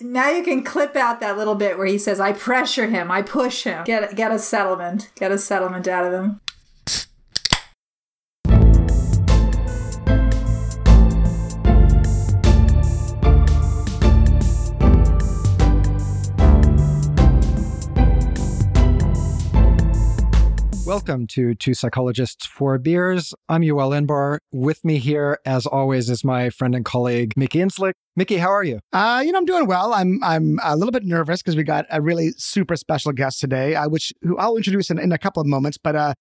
Now you can clip out that little bit where he says, I pressure him, I push him. Get, get a settlement. Get a settlement out of him. Welcome to Two Psychologists, Four Beers. I'm Yoel Inbar. With me here, as always, is my friend and colleague, Mickey Inzlicht. Mickey, how are you? Uh, you know, I'm doing well. I'm I'm a little bit nervous because we got a really super special guest today, uh, which who I'll introduce in, in a couple of moments. But uh,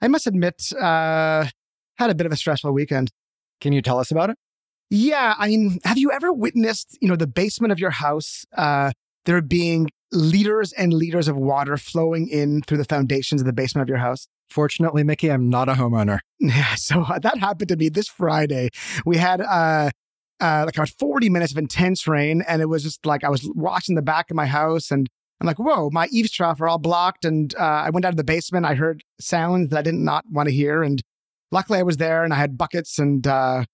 I must admit, uh, had a bit of a stressful weekend. Can you tell us about it? Yeah, I mean, have you ever witnessed, you know, the basement of your house, uh, there being liters and liters of water flowing in through the foundations of the basement of your house? Fortunately, Mickey, I'm not a homeowner. Yeah, so uh, that happened to me this Friday. We had uh, uh, like about 40 minutes of intense rain, and it was just like I was watching the back of my house, and I'm like, whoa, my eaves trough are all blocked. And uh, I went out of the basement. I heard sounds that I did not want to hear, and luckily I was there, and I had buckets and uh,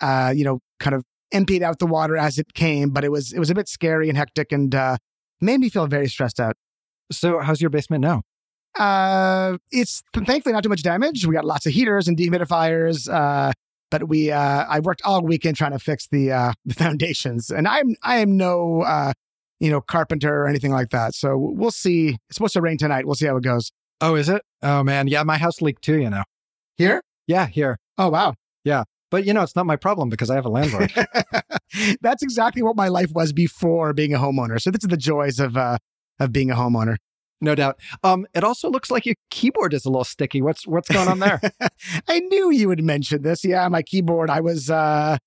uh, you know, kind of emptied out the water as it came. But it was it was a bit scary and hectic, and uh, made me feel very stressed out. So, how's your basement now? Uh, it's thankfully not too much damage. We got lots of heaters and dehumidifiers. Uh, but we, uh, I worked all weekend trying to fix the uh, the foundations, and I'm I am no uh, you know carpenter or anything like that. So we'll see. It's supposed to rain tonight. We'll see how it goes. Oh, is it? Oh man, yeah, my house leaked too. You know. Here? Yeah, here. Oh wow. Yeah, but you know, it's not my problem because I have a landlord. That's exactly what my life was before being a homeowner. So this is the joys of uh, of being a homeowner. no doubt. Um, it also looks like your keyboard is a little sticky. What's what's going on there? I knew you would mention this. Yeah, my keyboard. I was, uh,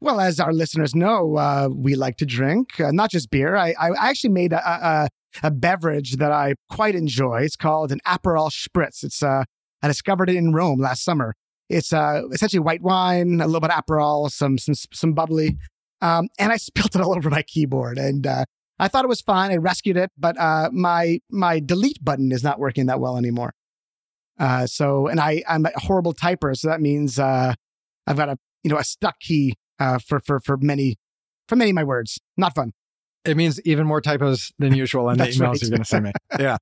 well, as our listeners know, uh, we like to drink, uh, not just beer. I, I actually made a, a, a beverage that I quite enjoy. It's called an Aperol Spritz. It's, uh, I discovered it in Rome last summer. It's uh, essentially white wine, a little bit of Aperol, some, some, some bubbly. Um, and I spilled it all over my keyboard. And, uh, I thought it was fine. I rescued it, but uh, my my delete button is not working that well anymore. Uh, so, and I I'm a horrible typer, so that means uh, I've got a you know a stuck key uh, for for for many for many of my words. Not fun. It means even more typos than usual in the That's emails right. you're going to send me. Yeah.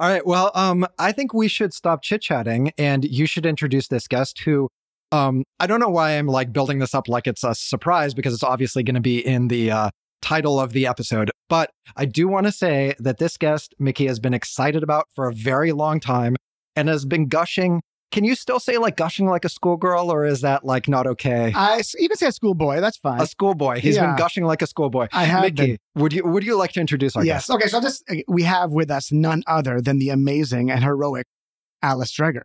All right. Well, um, I think we should stop chit chatting, and you should introduce this guest who. Um, I don't know why I'm like building this up like it's a surprise because it's obviously going to be in the uh, title of the episode. But I do want to say that this guest, Mickey, has been excited about for a very long time and has been gushing. Can you still say like gushing like a schoolgirl, or is that like not okay? I you can say a schoolboy. That's fine. a schoolboy. He's been gushing like a schoolboy. I have Mickey, been. would you would you like to introduce our yes. guest? Okay. So just we have with us none other than the amazing and heroic Alice Dreger.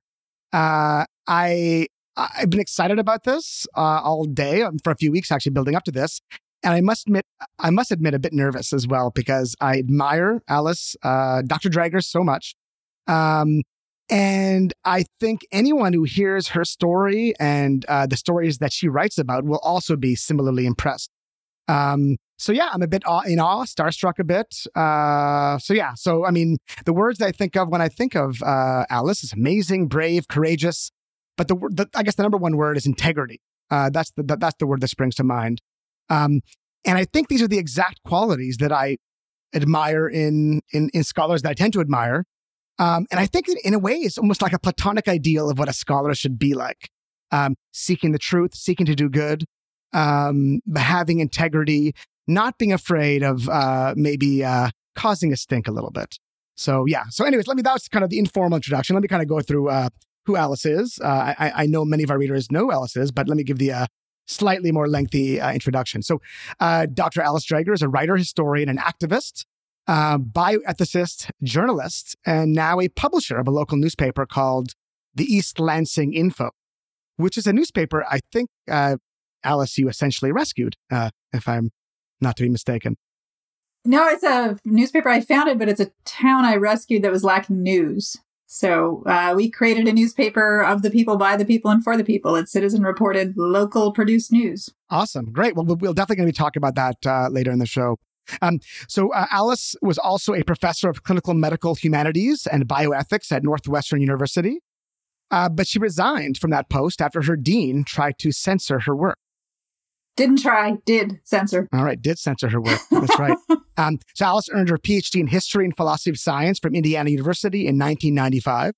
Uh, I I've been excited about this uh, all day um, for a few weeks, actually building up to this. And I must admit, I must admit, a bit nervous as well because I admire Alice, uh, Dr. Dreger, so much. Um, and I think anyone who hears her story and uh, the stories that she writes about will also be similarly impressed. Um, so yeah, I'm a bit in awe, starstruck a bit. Uh, so yeah, so I mean, the words that I think of when I think of uh, Alice is amazing, brave, courageous. But the, the I guess the number one word is integrity. Uh, that's the that's the word that springs to mind. Um, and I think these are the exact qualities that I admire in in, in scholars that I tend to admire. Um, and I think that in a way, it's almost like a platonic ideal of what a scholar should be like: um, seeking the truth, seeking to do good, um, having integrity, not being afraid of uh, maybe uh, causing a stink a little bit. So yeah. So anyways, let me. That was kind of the informal introduction. Let me kind of go through uh, who Alice is. Uh, I, I know many of our readers know Alice is, but let me give the uh, slightly more lengthy uh, introduction. So, Dr. Alice Dreger is a writer, historian, and activist, uh, bioethicist, journalist, and now a publisher of a local newspaper called the East Lansing Info, which is a newspaper I think, uh, Alice, you essentially rescued, uh, if I'm not to be mistaken. No, it's a newspaper I founded, but it's a town I rescued that was lacking news. So uh, we created a newspaper of the people, by the people, and for the people. It's citizen reported, local produced news. Awesome. Great. Well, we'll- we'll definitely going to be talking about that uh, later in the show. Um, so, uh, Alice was also a professor of clinical medical humanities and bioethics at Northwestern University, uh, but she resigned from that post after her dean tried to censor her work. Didn't try, did censor. All right, did censor her work. That's right. Um, so Alice earned her PhD in History and Philosophy of Science from Indiana University in 1995.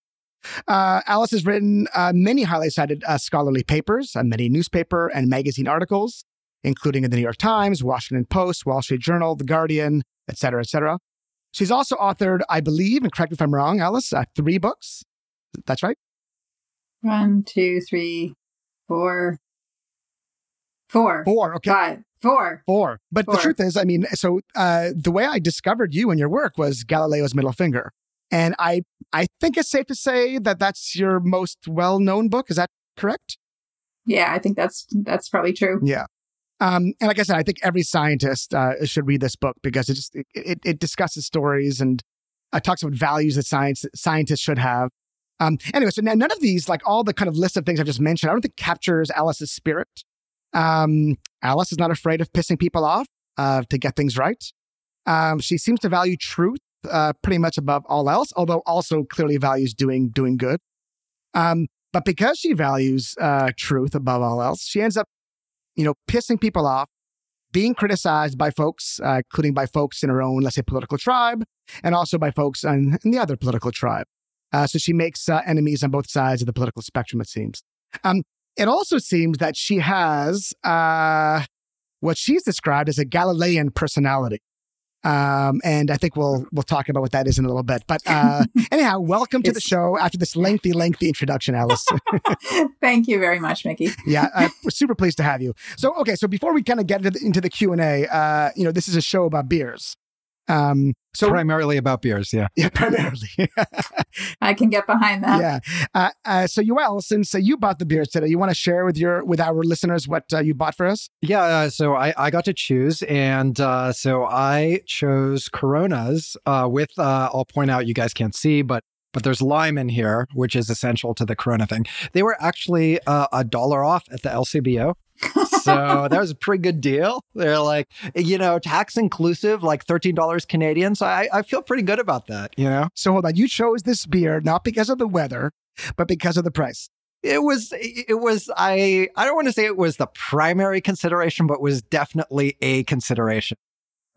Uh, Alice has written uh, many highly cited uh, scholarly papers, uh, many newspaper and magazine articles, including in the New York Times, Washington Post, Wall Street Journal, The Guardian, et cetera, et cetera. She's also authored, I believe, and correct me if I'm wrong, Alice, uh, three books. That's right. One, two, three, four, four, Four. Okay. five, four. Four. But the truth is, I mean, so uh, the way I discovered you and your work was Galileo's Middle Finger, and I I think it's safe to say that that's your most well known book. Is that correct? Yeah, I think that's that's probably true. Yeah. Um, and like I said, I think every scientist uh, should read this book because it just it, it, discusses stories and uh, talks about values that science scientists should have. Um, anyway, so now none of these, like all the kind of list of things I've just mentioned, I don't think captures Alice's spirit. Um, Alice is not afraid of pissing people off uh, to get things right. Um, she seems to value truth uh, pretty much above all else, although also clearly values doing doing good. Um, but because she values uh, truth above all else, she ends up, you know, pissing people off, being criticized by folks, uh, including by folks in her own, let's say, political tribe, and also by folks in, in the other political tribe. Uh, so she makes uh, enemies on both sides of the political spectrum, it seems. Um, it also seems that she has uh, what she's described as a Galilean personality. Um, and I think we'll we'll talk about what that is in a little bit. But uh, anyhow, welcome to the show after this lengthy, lengthy introduction, Alice. Thank you very much, Mickey. yeah, uh, we're super pleased to have you. So, okay, so before we kind of get into the, into the Q and A, uh, you know, this is a show about beers. Um, so Primarily about beers, yeah. yeah, primarily, I can get behind that. yeah. Uh, uh, so, Yoel, since uh, you bought the beers today, you want to share with your with our listeners what uh, you bought for us? Yeah, uh, so I, I got to choose, and uh, so I chose Coronas. Uh, with uh, I'll point out you guys can't see, but but there's lime in here, which is essential to the Corona thing. They were actually uh, a dollar off at the LCBO, so that was a pretty good deal. They're like, you know, tax inclusive, like thirteen dollars Canadian. So I, I feel pretty good about that. You know, So, hold on, you chose this beer not because of the weather, but because of the price. it was it was I I don't want to say it was the primary consideration, but was definitely a consideration.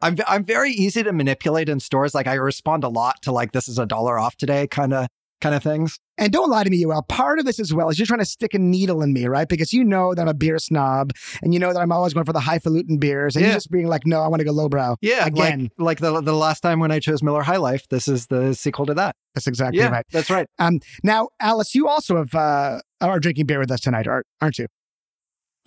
I'm I'm very easy to manipulate in stores. Like I respond a lot to like this is a dollar off today kind of kind of things. And don't lie to me, Yoel. Part of this as well is you're trying to stick a needle in me, right? Because you know that I'm a beer snob, and you know that I'm always going for the highfalutin beers, and Yeah. you're just being like, no, I want to go lowbrow. Yeah, Again. like like the the last time when I chose Miller High Life, this is the sequel to that. That's exactly yeah, right. that's right. Um, Now, Alice, you also have uh, are drinking beer with us tonight, aren't aren't you?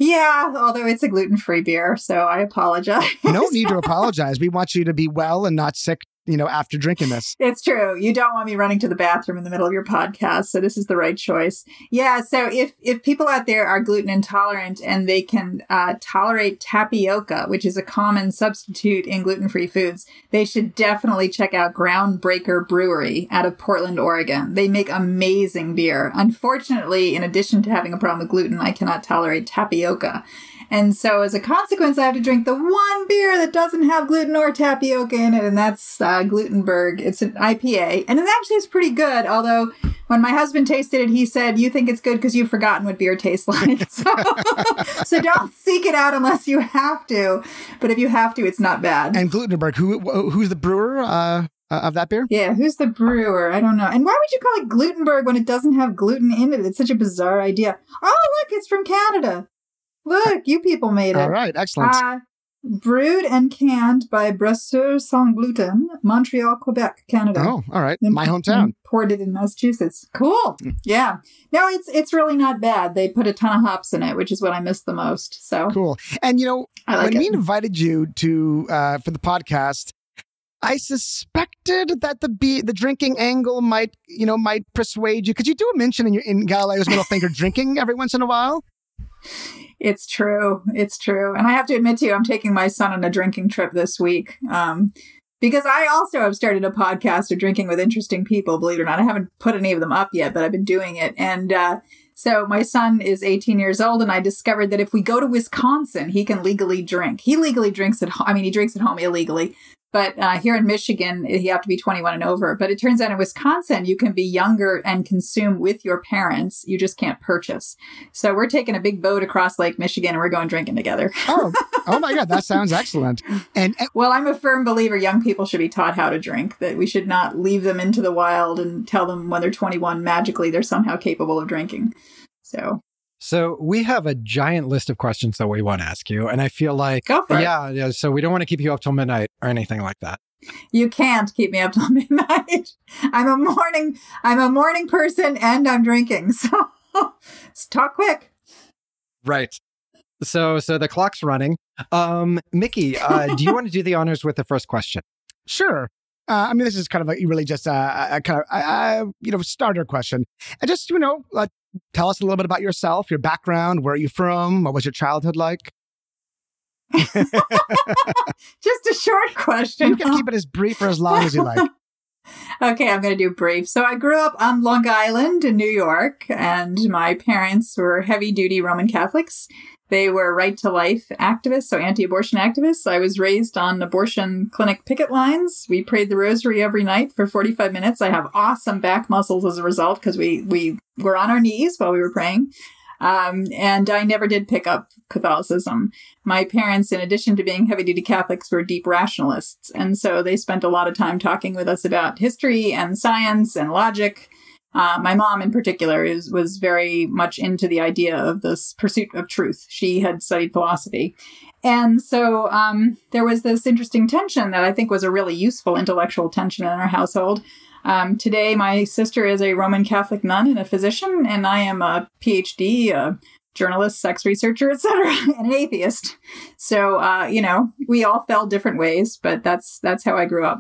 Yeah, although it's a gluten free beer, so I apologize. No need to apologize. We want you to be well and not sick, you know, after drinking this. It's true. You don't want me running to the bathroom in the middle of your podcast, so this is the right choice. Yeah. So if if people out there are gluten intolerant and they can uh, tolerate tapioca, which is a common substitute in gluten free foods, they should definitely check out Groundbreaker Brewery out of Portland, Oregon. They make amazing beer. Unfortunately, in addition to having a problem with gluten, I cannot tolerate tapioca. And so, as a consequence, I have to drink the one beer that doesn't have gluten or tapioca in it, and that's uh, Glutenberg. It's an IPA, and it actually is pretty good. Although, when my husband tasted it, he said, "You think it's good because you've forgotten what beer tastes like." so, so don't seek it out unless you have to. But if you have to, it's not bad. And Glutenberg, who who's the brewer uh, uh, of that beer? yeah, who's the brewer? I don't know. And why would you call it Glutenberg when it doesn't have gluten in it? It's such a bizarre idea. Oh, look, it's from Canada. Look, you people made it. All right, excellent. Uh, brewed and canned by Brasseurs Sans Gluten, Montreal, Quebec, Canada. oh, all right, Im- my hometown. Imported in Massachusetts. Cool. Yeah. No, it's it's really not bad. They put a ton of hops in it, which is what I miss the most. So Cool. And you know, I like when we invited you to uh, for the podcast, I suspected that the be- the drinking angle might you know might persuade you because you do a mention in your in Galileo's middle finger drinking every once in a while. It's true. It's true. And I have to admit to you, I'm taking my son on a drinking trip this week. Um, because I also have started a podcast of drinking with interesting people, believe it or not. I haven't put any of them up yet, but I've been doing it. And uh, so my son is 18 years old, and I discovered that if we go to Wisconsin, he can legally drink. He legally drinks at home. I mean, he drinks at home illegally, But uh, here in Michigan, you have to be 21 and over. But it turns out in Wisconsin, you can be younger and consume with your parents. You just can't purchase. So we're taking a big boat across Lake Michigan and we're going drinking together. oh, oh my God, that sounds excellent. And, and well, I'm a firm believer young people should be taught how to drink. That we should not leave them into the wild and tell them when they're 21 magically they're somehow capable of drinking. So so we have a giant list of questions that we want to ask you, and I feel like yeah, yeah. So we don't want to keep you up till midnight or anything like that. You can't keep me up till midnight. I'm a morning. I'm a morning person, and I'm drinking. So talk quick. Right. So so the clock's running. Um, Mickey, uh, do you want to do the honors with the first question? Sure. Uh, I mean, this is kind of a, really just a, a kind of a, you know starter question, and just you know, uh, tell us a little bit about yourself, your background, where are you from, what was your childhood like? Just a short question. You can keep it as brief or as long as you like. Okay, I'm going to do brief. So I grew up on Long Island in New York, and my parents were heavy duty Roman Catholics. They were right to life activists, so anti abortion activists. I was raised on abortion clinic picket lines. We prayed the rosary every night for 45 minutes. I have awesome back muscles as a result because we, we were on our knees while we were praying. Um, and I never did pick up Catholicism. My parents, in addition to being heavy duty Catholics, were deep rationalists. And so they spent a lot of time talking with us about history and science and logic. Uh, my mom, in particular, is was very much into the idea of this pursuit of truth. She had studied philosophy, and so um, there was this interesting tension that I think was a really useful intellectual tension in our household. Um, today, my sister is a Roman Catholic nun and a physician, and I am a PhD, a journalist, sex researcher, etc., and an atheist. So, uh, you know, we all fell different ways, but that's that's how I grew up.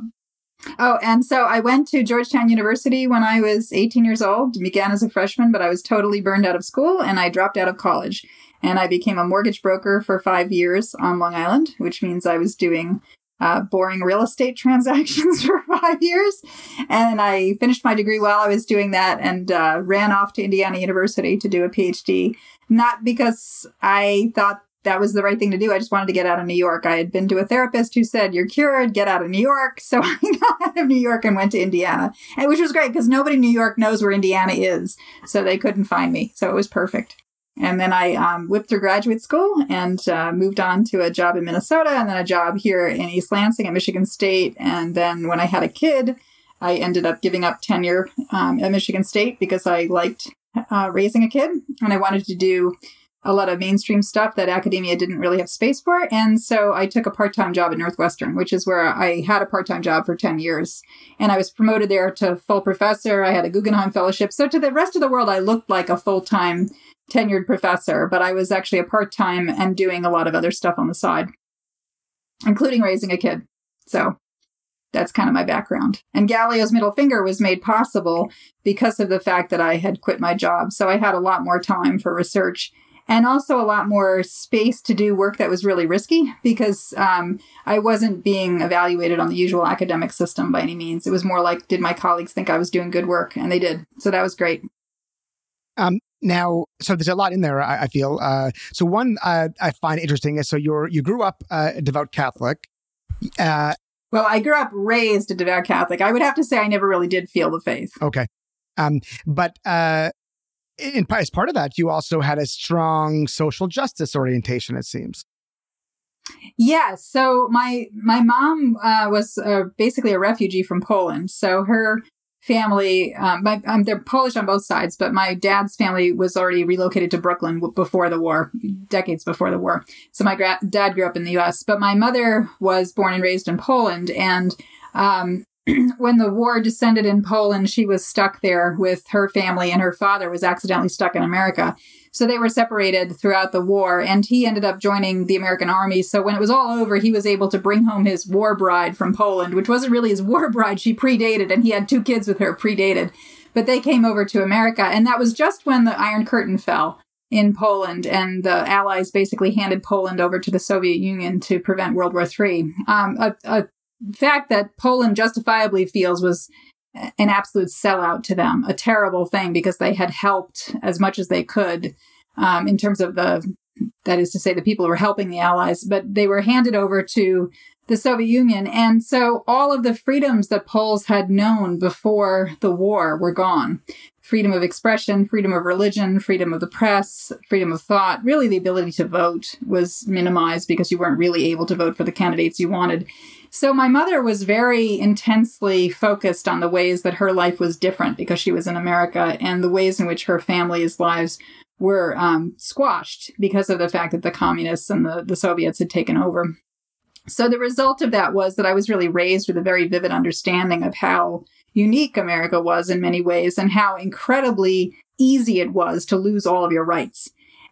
Oh, and so I went to Georgetown University when I was 18 years old, began as a freshman, but I was totally burned out of school and I dropped out of college. And I became a mortgage broker for five years on Long Island, which means I was doing uh, boring real estate transactions for five years. And I finished my degree while I was doing that and uh, ran off to Indiana University to do a PhD. Not because I thought that was the right thing to do. I just wanted to get out of New York. I had been to a therapist who said, You're cured, get out of New York. So I got out of New York and went to Indiana, and, which was great because nobody in New York knows where Indiana is. So they couldn't find me. So it was perfect. And then I um, whipped through graduate school and uh, moved on to a job in Minnesota and then a job here in East Lansing at Michigan State. And then when I had a kid, I ended up giving up tenure um, at Michigan State because I liked uh, raising a kid and I wanted to do a lot of mainstream stuff that academia didn't really have space for. And so I took a part time job at Northwestern, which is where I had a part time job for 10 years. And I was promoted there to full professor. I had a Guggenheim Fellowship. So to the rest of the world, I looked like a full time tenured professor, but I was actually a part time and doing a lot of other stuff on the side, including raising a kid. So that's kind of my background. And Galileo's middle finger was made possible because of the fact that I had quit my job. So I had a lot more time for research and also a lot more space to do work that was really risky because um, I wasn't being evaluated on the usual academic system by any means. It was more like, did my colleagues think I was doing good work? And they did. So that was great. Um, now, so there's a lot in there. I, I feel. Uh, so one uh, I find interesting is so you're you grew up uh, a devout Catholic. Uh, well, I grew up raised a devout Catholic. I would have to say I never really did feel the faith. Okay, um, but uh, in, as part of that, you also had a strong social justice orientation, it seems. Yeah. So my my mom uh, was uh, basically a refugee from Poland. So her family, um, my, um, they're Polish on both sides, but my dad's family was already relocated to Brooklyn before the war, decades before the war. So my gra- dad grew up in the U.S., but my mother was born and raised in Poland, and um, when the war descended in Poland, she was stuck there with her family, and her father was accidentally stuck in America. So they were separated throughout the war, and he ended up joining the American army. So when it was all over, he was able to bring home his war bride from Poland, which wasn't really his war bride. She predated, and he had two kids with her predated. But they came over to America, and that was just when the Iron Curtain fell in Poland, and the Allies basically handed Poland over to the Soviet Union to prevent World War III. Um, a, a fact that Poland justifiably feels was an absolute sellout to them, a terrible thing because they had helped as much as they could um, in terms of the, that is to say, the people who were helping the Allies, but they were handed over to the Soviet Union. And so all of the freedoms that Poles had known before the war were gone. Freedom of expression, freedom of religion, freedom of the press, freedom of thought. Really, the ability to vote was minimized because you weren't really able to vote for the candidates you wanted. So my mother was very intensely focused on the ways that her life was different because she was in America and the ways in which her family's lives were um, squashed because of the fact that the communists and the, the Soviets had taken over. So the result of that was that I was really raised with a very vivid understanding of how unique America was in many ways and how incredibly easy it was to lose all of your rights.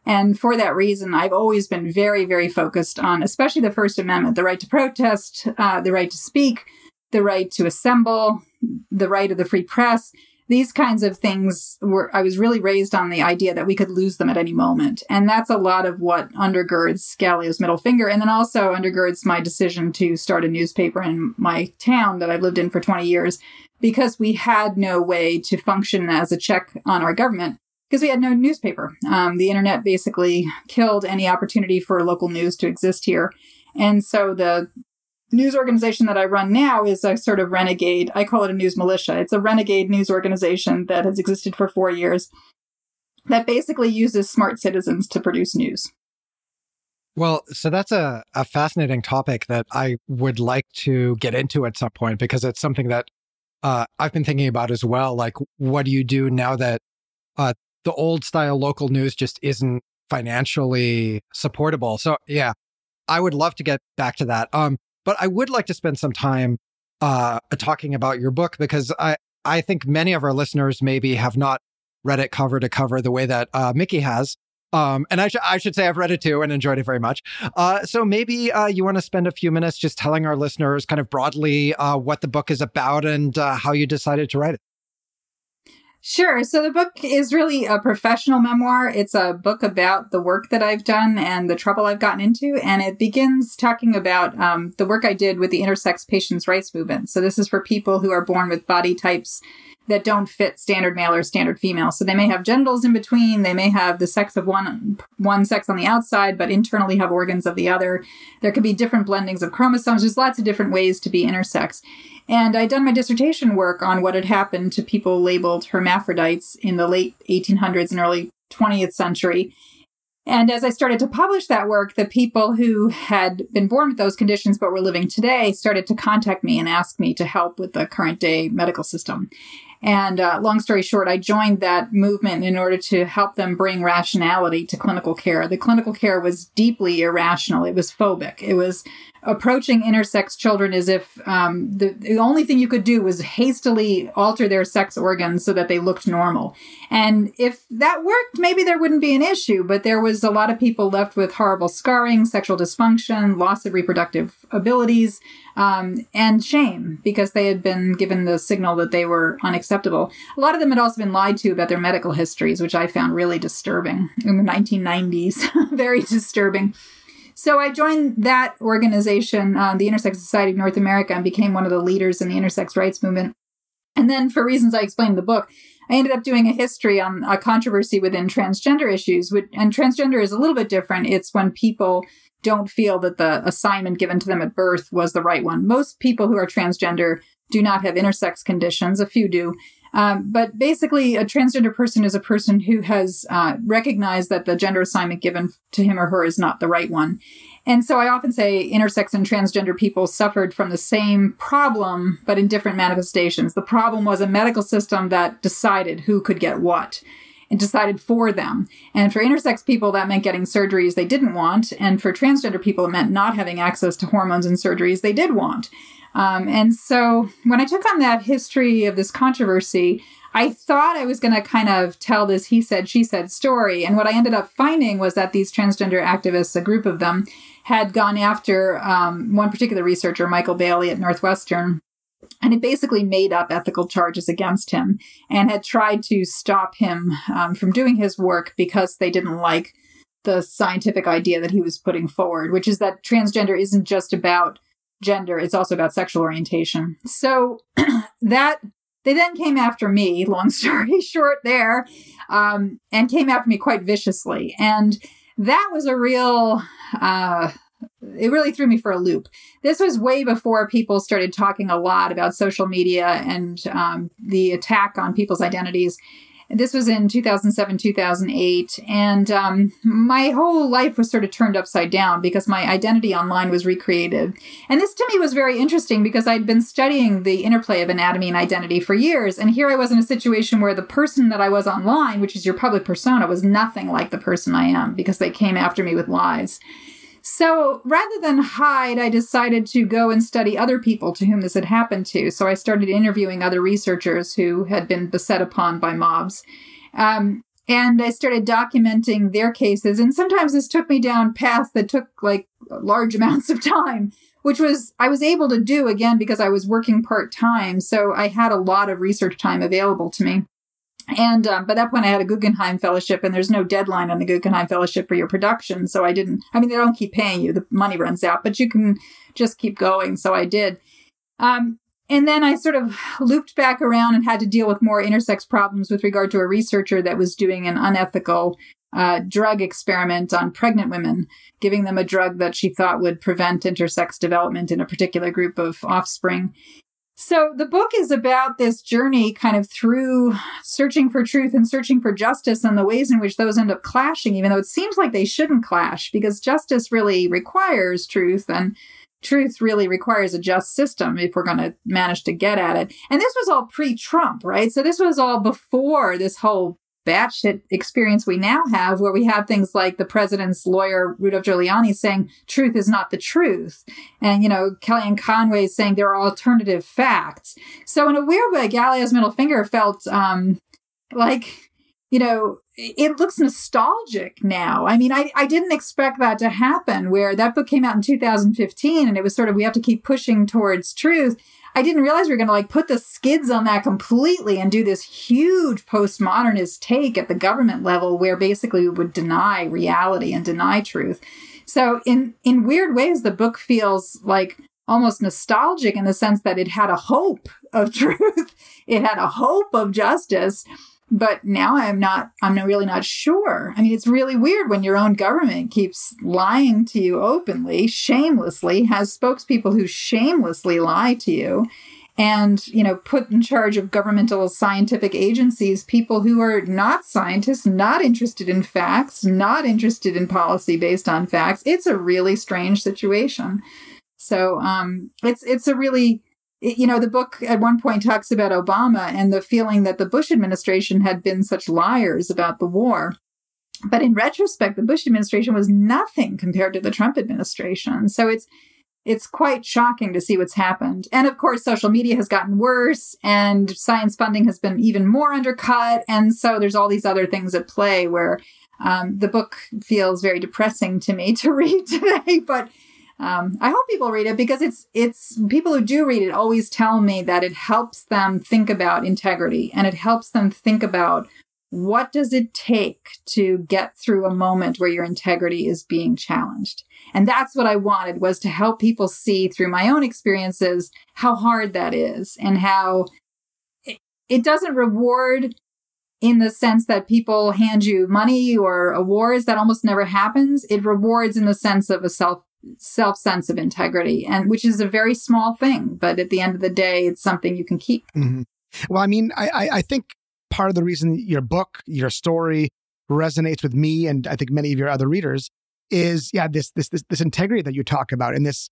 And for that reason, I've always been very, very focused on, especially the First Amendment, the right to protest, uh, the right to speak, the right to assemble, the right of the free press, these kinds of things were i was really raised on the idea that we could lose them at any moment. And that's a lot of what undergirds Galileo's middle finger. And then also undergirds my decision to start a newspaper in my town that i've lived in for 20 years because we had no way to function as a check on our government because we had no newspaper um, the internet basically killed any opportunity for local news to exist here and so the news organization that I run now is a sort of renegade. I call it a news militia. It's a renegade news organization that has existed for four years that basically uses smart citizens to produce news. Well, so that's a, a fascinating topic that I would like to get into at some point because it's something that uh, I've been thinking about as well. Like, what do you do now that uh, the old style local news just isn't financially supportable? So, yeah, I would love to get back to that. Um, but I would like to spend some time uh, talking about your book because I, I think many of our listeners maybe have not read it cover to cover the way that uh, Mickey has. Um, and I, sh- I should say I've read it too and enjoyed it very much. Uh, so maybe uh, you want to spend a few minutes just telling our listeners kind of broadly uh, what the book is about and uh, how you decided to write it. Sure. So the book is really a professional memoir. It's a book about the work that I've done and the trouble I've gotten into. And it begins talking about um, the work I did with the intersex patients' rights movement. So this is for people who are born with body types that don't fit standard male or standard female. So they may have genitals in between, they may have the sex of one one sex on the outside, but internally have organs of the other. There could be different blendings of chromosomes. There's lots of different ways to be intersex. And I'd done my dissertation work on what had happened to people labeled hermaphrodites in the late 1800s and early 20th century. And as I started to publish that work, the people who had been born with those conditions but were living today started to contact me and ask me to help with the current day medical system. And uh, long story short, I joined that movement in order to help them bring rationality to clinical care. The clinical care was deeply irrational. It was phobic. It was approaching intersex children as if um, the, the only thing you could do was hastily alter their sex organs so that they looked normal. And if that worked, maybe there wouldn't be an issue, but there was a lot of people left with horrible scarring, sexual dysfunction, loss of reproductive abilities, um, and shame because they had been given the signal that they were unacceptable. A lot of them had also been lied to about their medical histories, which I found really disturbing in the 1990s. Very disturbing. So I joined that organization, uh, the Intersex Society of North America, and became one of the leaders in the intersex rights movement. And then, for reasons I explained in the book, I ended up doing a history on a controversy within transgender issues. And transgender is a little bit different. It's when people don't feel that the assignment given to them at birth was the right one. Most people who are transgender do not have intersex conditions, a few do. Um, but basically, a transgender person is a person who has uh, recognized that the gender assignment given to him or her is not the right one. And so I often say intersex and transgender people suffered from the same problem, but in different manifestations. The problem was a medical system that decided who could get what and decided for them. And for intersex people, that meant getting surgeries they didn't want. And for transgender people, it meant not having access to hormones and surgeries they did want. Um, and so when I took on that history of this controversy, I thought I was going to kind of tell this he said, she said story. And what I ended up finding was that these transgender activists, a group of them, had gone after um, one particular researcher, Michael Bailey at Northwestern, and it basically made up ethical charges against him and had tried to stop him um, from doing his work because they didn't like the scientific idea that he was putting forward, which is that transgender isn't just about gender, it's also about sexual orientation. So that they then came after me, long story short, there, um, and came after me quite viciously. And that was a real uh, it really threw me for a loop. This was way before people started talking a lot about social media and um, the attack on people's identities. This was in 2007, 2008. And um, my whole life was sort of turned upside down because my identity online was recreated. And this to me was very interesting because I'd been studying the interplay of anatomy and identity for years. And here I was in a situation where the person that I was online, which is your public persona, was nothing like the person I am because they came after me with lies. So rather than hide, I decided to go and study other people to whom this had happened to. So I started interviewing other researchers who had been beset upon by mobs. Um, and I started documenting their cases. And sometimes this took me down paths that took like large amounts of time, which was I was able to do again because I was working part time. So I had a lot of research time available to me. And um, by that point, I had a Guggenheim Fellowship, and there's no deadline on the Guggenheim Fellowship for your production. So I didn't, I mean, they don't keep paying you, the money runs out, but you can just keep going. So I did. Um, and then I sort of looped back around and had to deal with more intersex problems with regard to a researcher that was doing an unethical uh, drug experiment on pregnant women, giving them a drug that she thought would prevent intersex development in a particular group of offspring. So the book is about this journey kind of through searching for truth and searching for justice and the ways in which those end up clashing, even though it seems like they shouldn't clash because justice really requires truth and truth really requires a just system if we're going to manage to get at it. And this was all pre Trump, right? So this was all before this whole batshit experience we now have, where we have things like the president's lawyer, Rudolph Giuliani, saying truth is not the truth. And, you know, Kellyanne Conway saying there are alternative facts. So, in a weird way, Galileo's middle finger felt um, like, you know, it looks nostalgic now. I mean, I, I didn't expect that to happen where that book came out in 2015 and it was sort of, we have to keep pushing towards truth. I didn't realize we were going to like put the skids on that completely and do this huge postmodernist take at the government level where basically we would deny reality and deny truth. So in in weird ways the book feels like almost nostalgic in the sense that it had a hope of truth. it had a hope of justice but now I'm not, I'm really not sure. I mean, it's really weird when your own government keeps lying to you openly, shamelessly, has spokespeople who shamelessly lie to you and you know put in charge of governmental scientific agencies people who are not scientists not interested in facts not interested in policy based on facts it's a really strange situation so um it's it's a really you know, the book at one point talks about Obama and the feeling that the Bush administration had been such liars about the war. But in retrospect, the Bush administration was nothing compared to the Trump administration. So it's it's quite shocking to see what's happened. And of course, social media has gotten worse and science funding has been even more undercut. And so there's all these other things at play where um, the book feels very depressing to me to read today. But um, I hope people read it because it's it's people who do read it always tell me that it helps them think about integrity and it helps them think about what does it take to get through a moment where your integrity is being challenged. And that's what i wanted was to help people see through my own experiences how hard that is and how it, it doesn't reward in the sense that people hand you money or awards that almost never happens. It rewards in the sense of a self self sense of integrity, and which is a very small thing, but at the end of the day, it's something you can keep. Mm-hmm. Well, I mean, I, I think part of the reason your book, your story resonates with me, and I think many of your other readers, is yeah, this this this, this integrity that you talk about, and this.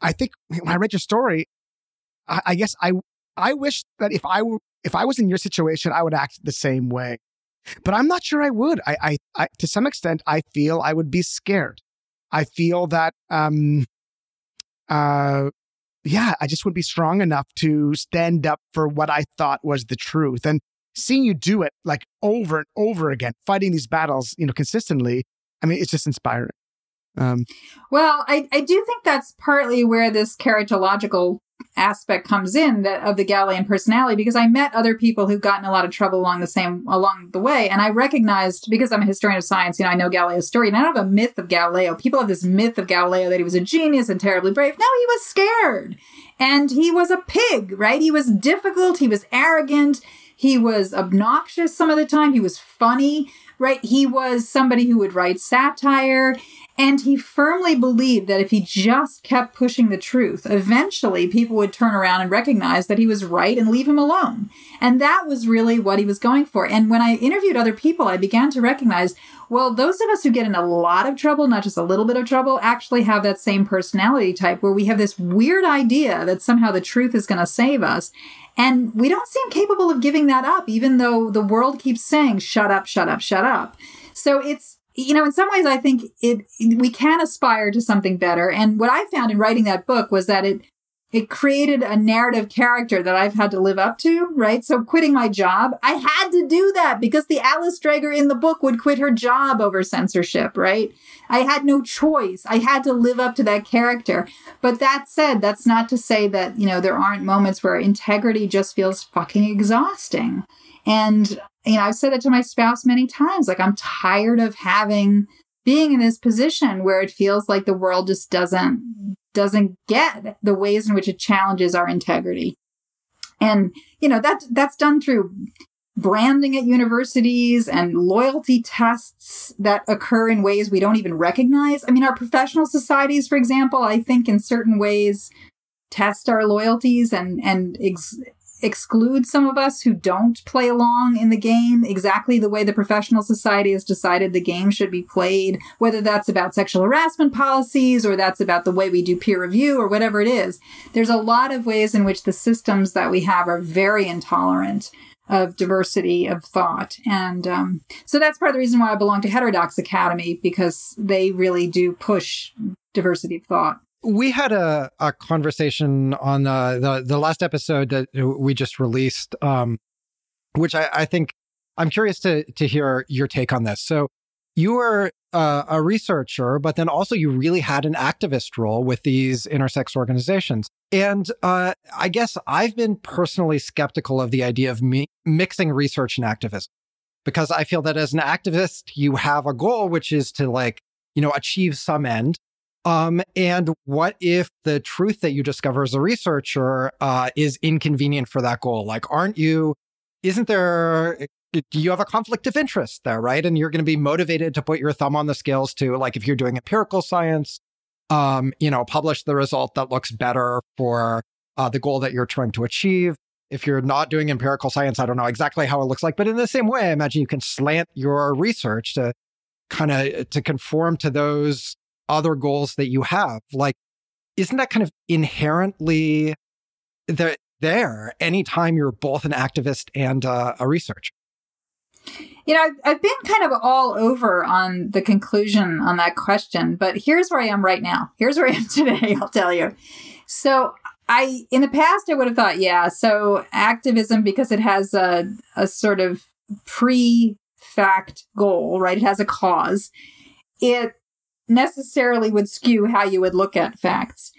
I think when I read your story, I, I guess I I wish that if I were if I was in your situation, I would act the same way. But I'm not sure I would. I, I, I to some extent, I feel I would be scared. I feel that, um, uh, yeah, I just wouldn't be strong enough to stand up for what I thought was the truth. And seeing you do it like over and over again, fighting these battles, you know, consistently, I mean, it's just inspiring. Um, well, I, I do think that's partly where this characterological aspect comes in that of the Galilean personality because I met other people who've gotten a lot of trouble along the same along the way, and I recognized because I'm a historian of science, you know, I know Galileo's story, and I don't have a myth of Galileo. People have this myth of Galileo that he was a genius and terribly brave. No, he was scared, and he was a pig, right? He was difficult. He was arrogant. He was obnoxious some of the time. He was funny, right? He was somebody who would write satire And he firmly believed that if he just kept pushing the truth, eventually people would turn around and recognize that he was right and leave him alone. And that was really what he was going for. And when I interviewed other people, I began to recognize well, those of us who get in a lot of trouble, not just a little bit of trouble, actually have that same personality type where we have this weird idea that somehow the truth is going to save us. And we don't seem capable of giving that up, even though the world keeps saying, shut up, shut up, shut up. So it's, you know, in some ways, I think it, we can aspire to something better. And what I found in writing that book was that it, it created a narrative character that I've had to live up to, right? So quitting my job, I had to do that because the Alice Dreger in the book would quit her job over censorship, right? I had no choice. I had to live up to that character. But that said, that's not to say that, you know, there aren't moments where integrity just feels fucking exhausting. And, you know, I've said that to my spouse many times. Like, I'm tired of having being in this position where it feels like the world just doesn't doesn't get the ways in which it challenges our integrity. And, you know, that, that's done through branding at universities and loyalty tests that occur in ways we don't even recognize. I mean, our professional societies, for example, I think in certain ways test our loyalties and, and ex- exclude some of us who don't play along in the game exactly the way the professional society has decided the game should be played, whether that's about sexual harassment policies or that's about the way we do peer review or whatever it is. There's a lot of ways in which the systems that we have are very intolerant of diversity of thought. And um, so that's part of the reason why I belong to Heterodox Academy because they really do push diversity of thought we had a, a conversation on uh, the the last episode that we just released, um, which I, I, think I'm curious to to hear your take on this. So you were uh, a researcher, but then also you really had an activist role with these intersex organizations. And uh, I guess I've been personally skeptical of the idea of mi- mixing research and activism because I feel that as an activist, you have a goal, which is to like, you know, achieve some end. Um, and what if the truth that you discover as a researcher uh, is inconvenient for that goal? Like, aren't you, isn't there, do you have a conflict of interest there, right? And you're going to be motivated to put your thumb on the scales to, like, if you're doing empirical science, um, you know, publish the result that looks better for uh, the goal that you're trying to achieve. If you're not doing empirical science, I don't know exactly how it looks like, but in the same way, I imagine you can slant your research to kind of to conform to those other goals that you have. Like, isn't that kind of inherently there, there anytime you're both an activist and uh, a researcher? You know, I've, I've been kind of all over on the conclusion on that question, but here's where I am right now. Here's where I am today, I'll tell you. So, I, in the past, I would have thought, yeah, so activism, because it has a, a sort of pre fact goal, right? It has a cause. It necessarily would skew how you would look at facts.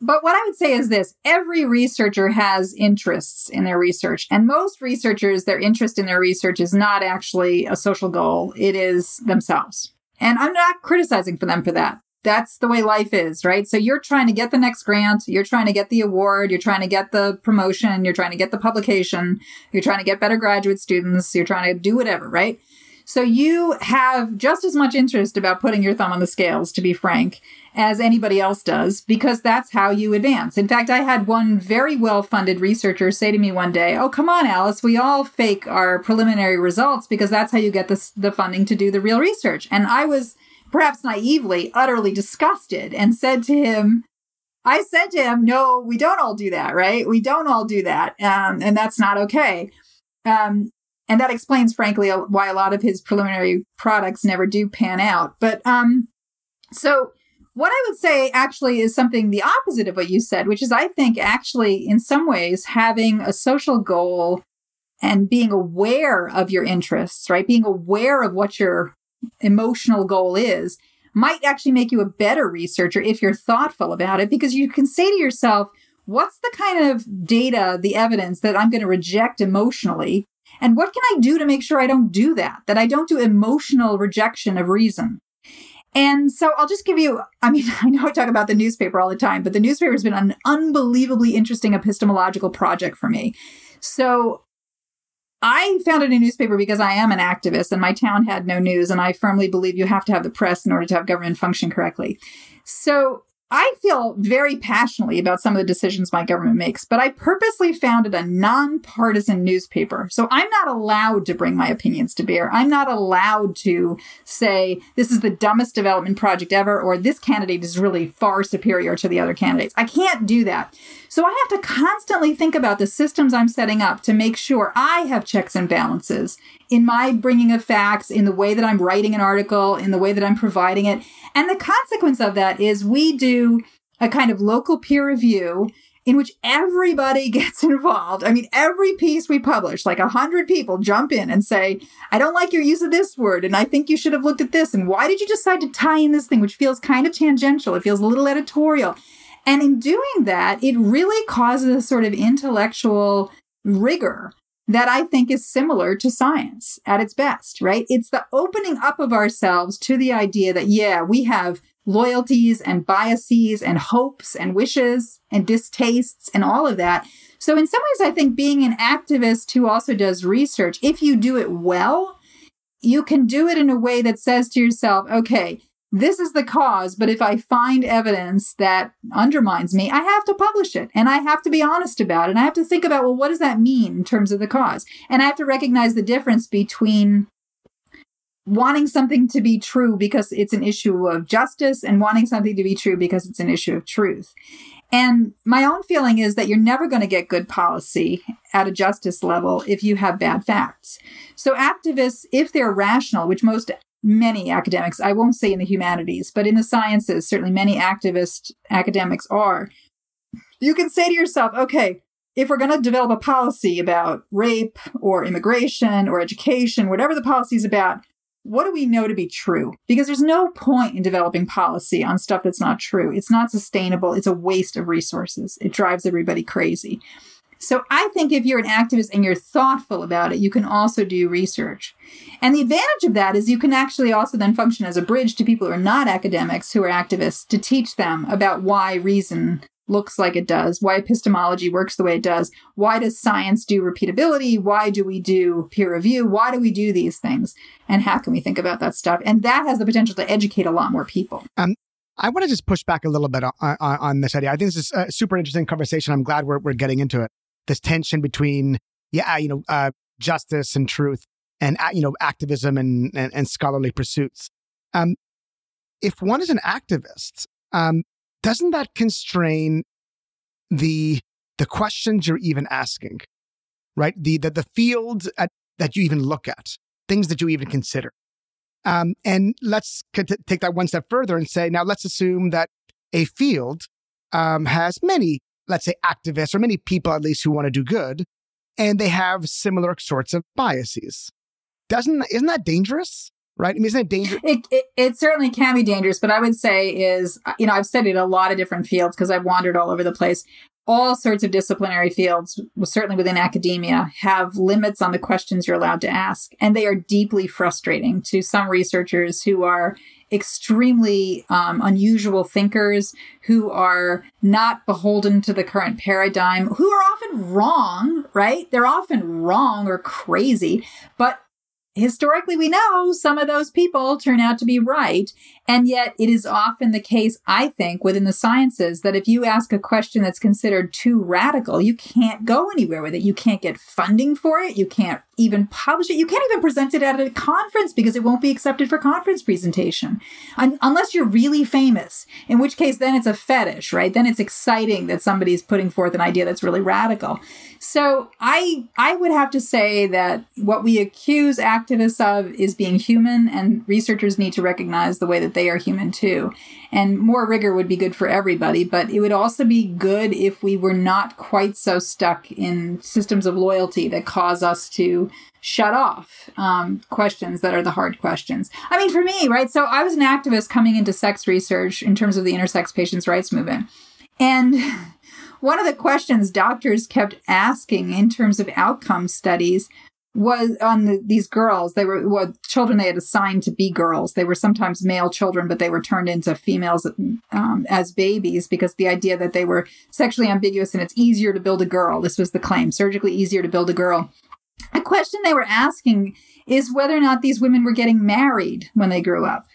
But what I would say is this every researcher has interests in their research. And most researchers, their interest in their research is not actually a social goal, it is themselves. And I'm not criticizing for them for that. That's the way life is, right? So you're trying to get the next grant, you're trying to get the award, you're trying to get the promotion, you're trying to get the publication, you're trying to get better graduate students, you're trying to do whatever, right? So you have just as much interest about putting your thumb on the scales, to be frank, as anybody else does, because that's how you advance. In fact, I had one very well funded researcher say to me one day, Oh, come on, Alice, we all fake our preliminary results because that's how you get the, the funding to do the real research. And I was perhaps naively utterly disgusted and said to him, I said to him, No, we don't all do that, right? We don't all do that. Um, and that's not okay. Um, and that explains, frankly, why a lot of his preliminary products never do pan out. But um, so what I would say actually is something the opposite of what you said, which is I think actually, in some ways, having a social goal and being aware of your interests, right? Being aware of what your emotional goal is might actually make you a better researcher if you're thoughtful about it because you can say to yourself, what's the kind of data, the evidence that I'm going to reject emotionally? And what can I do to make sure I don't do that? That I don't do emotional rejection of reason. And so I'll just give you, I mean, I know I talk about the newspaper all the time, but the newspaper has been an unbelievably interesting epistemological project for me. So I founded a newspaper because I am an activist and my town had no news. And I firmly believe you have to have the press in order to have government function correctly. So I feel very passionately about some of the decisions my government makes, but I purposely founded a nonpartisan newspaper. So I'm not allowed to bring my opinions to bear. I'm not allowed to say this is the dumbest development project ever or this candidate is really far superior to the other candidates. I can't do that. So I have to constantly think about the systems I'm setting up to make sure I have checks and balances in my bringing of facts, in the way that I'm writing an article, in the way that I'm providing it. And the consequence of that is we do a kind of local peer review in which everybody gets involved. I mean, every piece we publish, like a hundred people jump in and say, I don't like your use of this word. And I think you should have looked at this. And why did you decide to tie in this thing, which feels kind of tangential? It feels a little editorial. And in doing that, it really causes a sort of intellectual rigor that I think is similar to science at its best, right? It's the opening up of ourselves to the idea that, yeah, we have loyalties and biases and hopes and wishes and distastes and all of that. So, in some ways, I think being an activist who also does research, if you do it well, you can do it in a way that says to yourself, okay, this is the cause, but if I find evidence that undermines me, I have to publish it and I have to be honest about it. And I have to think about, well, what does that mean in terms of the cause? And I have to recognize the difference between wanting something to be true because it's an issue of justice and wanting something to be true because it's an issue of truth. And my own feeling is that you're never going to get good policy at a justice level if you have bad facts. So activists, if they're rational, which most many academics, I won't say in the humanities, but in the sciences, certainly many activist academics are. You can say to yourself, okay, if we're going to develop a policy about rape or immigration or education, whatever the policy is about, what do we know to be true? Because there's no point in developing policy on stuff that's not true. It's not sustainable. It's a waste of resources. It drives everybody crazy. So I think if you're an activist and you're thoughtful about it, you can also do research. And the advantage of that is you can actually also then function as a bridge to people who are not academics, who are activists, to teach them about why reason looks like it does, why epistemology works the way it does, why does science do repeatability, why do we do peer review, why do we do these things, and how can we think about that stuff? And that has the potential to educate a lot more people. Um, I want to just push back a little bit on, on, on, this idea. I think this is a super interesting conversation. I'm glad we're, we're getting into it this tension between, yeah, you know, uh, justice and truth and, you know, activism and, and, and scholarly pursuits. Um, if one is an activist, um, doesn't that constrain the, the questions you're even asking, right? The, the, the field at, that you even look at, things that you even consider. Um, and let's take that one step further and say, now let's assume that a field um, has many let's say, activists or many people at least who want to do good, and they have similar sorts of biases. Doesn't isn't that dangerous? Right? I mean, isn't it dangerous? It, it, it certainly can be dangerous, but I would say is, you know, I've studied a lot of different fields because I've wandered all over the place. All sorts of disciplinary fields, certainly within academia, have limits on the questions you're allowed to ask. And they are deeply frustrating to some researchers who are extremely um, unusual thinkers who are not beholden to the current paradigm, who are often wrong, right? They're often wrong or crazy, but historically we know some of those people turn out to be right. And yet it is often the case, I think, within the sciences that if you ask a question that's considered too radical, you can't go anywhere with it. You can't get funding for it. You can't even publish it. You can't even present it at a conference because it won't be accepted for conference presentation Un- unless you're really famous, in which case then it's a fetish, right? Then it's exciting that somebody's putting forth an idea that's really radical. So I I would have to say that what we accuse activists of is being human and researchers need to recognize the way that they are human too. And more rigor would be good for everybody, but it would also be good if we were not quite so stuck in systems of loyalty that cause us to shut off um, questions that are the hard questions. I mean, for me, right? So I was an activist coming into sex research in terms of the intersex patients' rights movement. And one of the questions doctors kept asking in terms of outcome studies was on the, these girls. They were well, children they had assigned to be girls. They were sometimes male children, but they were turned into females um, as babies because the idea that they were sexually ambiguous and it's easier to build a girl. This was the claim: surgically easier to build a girl a question they were asking is whether or not these women were getting married when they grew up.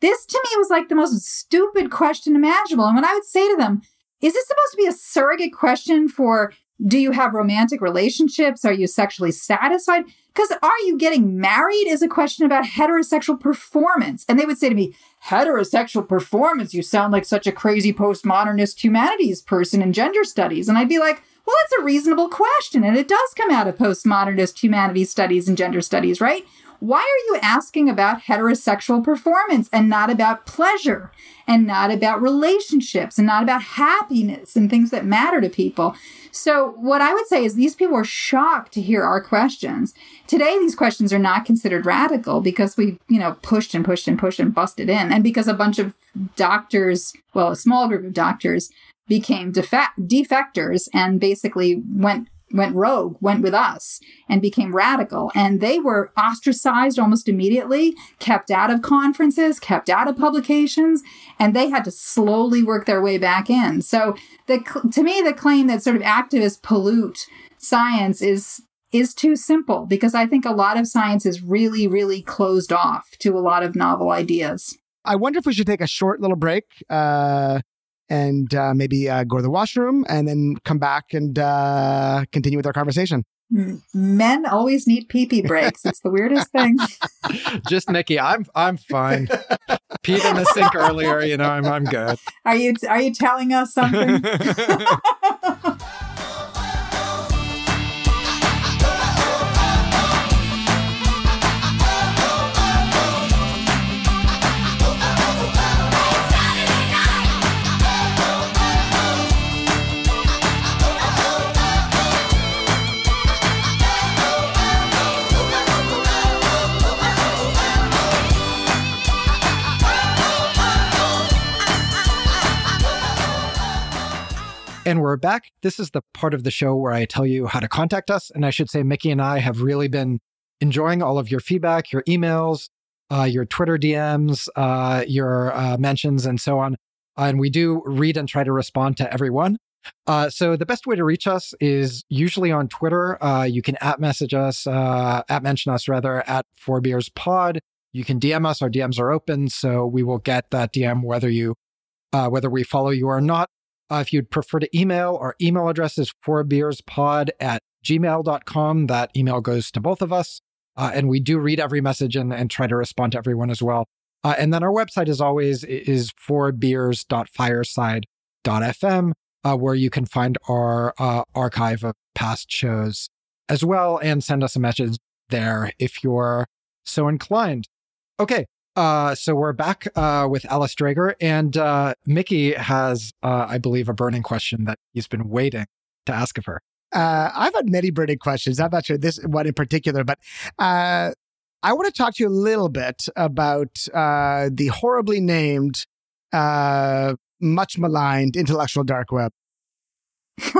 This to me was like the most stupid question imaginable. And when I would say to them, is this supposed to be a surrogate question for do you have romantic relationships? Are you sexually satisfied? Because are you getting married is a question about heterosexual performance. And they would say to me, heterosexual performance, you sound like such a crazy postmodernist humanities person in gender studies. And I'd be like, well, it's a reasonable question. And it does come out of postmodernist humanities studies and gender studies, right? Why are you asking about heterosexual performance and not about pleasure and not about relationships and not about happiness and things that matter to people? So, what I would say is these people are shocked to hear our questions. Today, these questions are not considered radical because we, you know, pushed and pushed and pushed and busted in. And because a bunch of doctors, well, a small group of doctors became defect- defectors and basically went went rogue, went with us, and became radical. And they were ostracized almost immediately, kept out of conferences, kept out of publications, and they had to slowly work their way back in. So, the, to me, the claim that sort of activists pollute science is is too simple because I think a lot of science is really, really closed off to a lot of novel ideas. I wonder if we should take a short little break. Uh and uh, maybe uh, go to the washroom and then come back and uh, continue with our conversation. Men always need pee pee breaks. It's the weirdest thing. Just Nikki, I'm I'm fine. Peed in the sink earlier, you know. I'm I'm good. Are you are you telling us something? And we're back. This is the part of the show where I tell you how to contact us. And I should say, Mickey and I have really been enjoying all of your feedback, your emails, uh, your Twitter DMs, uh, your uh, mentions, and so on. and we do read and try to respond to everyone. Uh, so the best way to reach us is usually on Twitter. Uh, you can at message us, uh, at mention us rather, at Four Beers Pod. You can DM us. Our DMs are open, so we will get that DM whether you whether we follow you or not. Uh, if you'd prefer to email, our email address is fourbeerspod at gmail.com. That email goes to both of us. Uh, and we do read every message and, and try to respond to everyone as well. Uh, and then our website is always is fourbeers.fireside.fm, uh, where you can find our uh, archive of past shows as well and send us a message there if you're so inclined. Okay, uh, so we're back uh, with Alice Dreger, and uh, Mickey has, uh, I believe, a burning question that he's been waiting to ask of her. Uh, I've had many burning questions. I'm not sure this one in particular, but uh, I want to talk to you a little bit about the horribly named, much maligned intellectual dark web.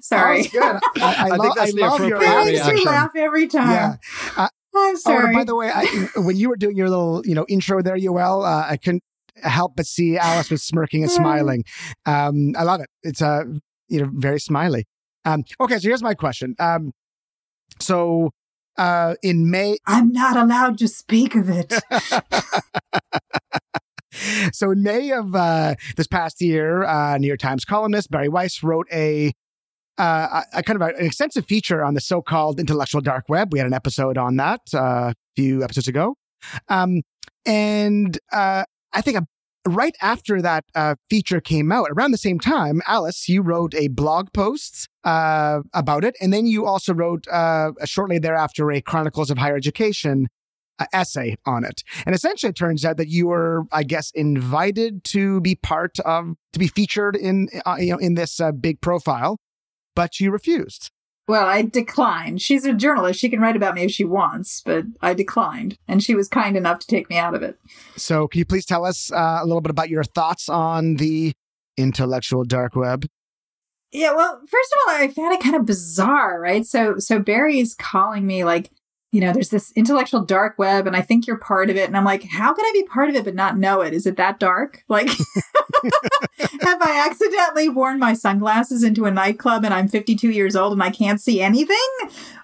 Sorry. Good. I, I, I lo- think that's I the love appropriate your reaction. makes me laugh every time. Yeah. I'm sorry. Oh, by the way, I, when you were doing your little, you know, intro there, Yoel, uh, I couldn't help but see Alice was smirking and smiling. Um, I love it. It's uh, you know, very smiley. Um, okay, so here's my question. Um, so uh, in May, I'm not allowed to speak of it. so in May of uh, this past year, uh, New York Times columnist Bari Weiss wrote a uh, a, kind of an extensive feature on the so-called intellectual dark web. We had an episode on that uh, a few episodes ago, um, and uh, I think a, right after that uh, feature came out, around the same time, Alice, you wrote a blog post uh, about it, and then you also wrote uh, shortly thereafter a Chronicles of Higher Education essay on it. And essentially, it turns out that you were, I guess, invited to be part of, to be featured in, uh, you know, in this uh, big profile but she refused. Well, I declined. She's a journalist. She can write about me if she wants, but I declined. And she was kind enough to take me out of it. So, can you please tell us uh, a little bit about your thoughts on the intellectual dark web? Yeah, well, first of all, I found it kind of bizarre, right? So, so Bari's calling me like you know, there's this intellectual dark web and I think you're part of it. And I'm like, how could I be part of it but not know it? Is it that dark? Like, have I accidentally worn my sunglasses into a nightclub and I'm 52 years old and I can't see anything?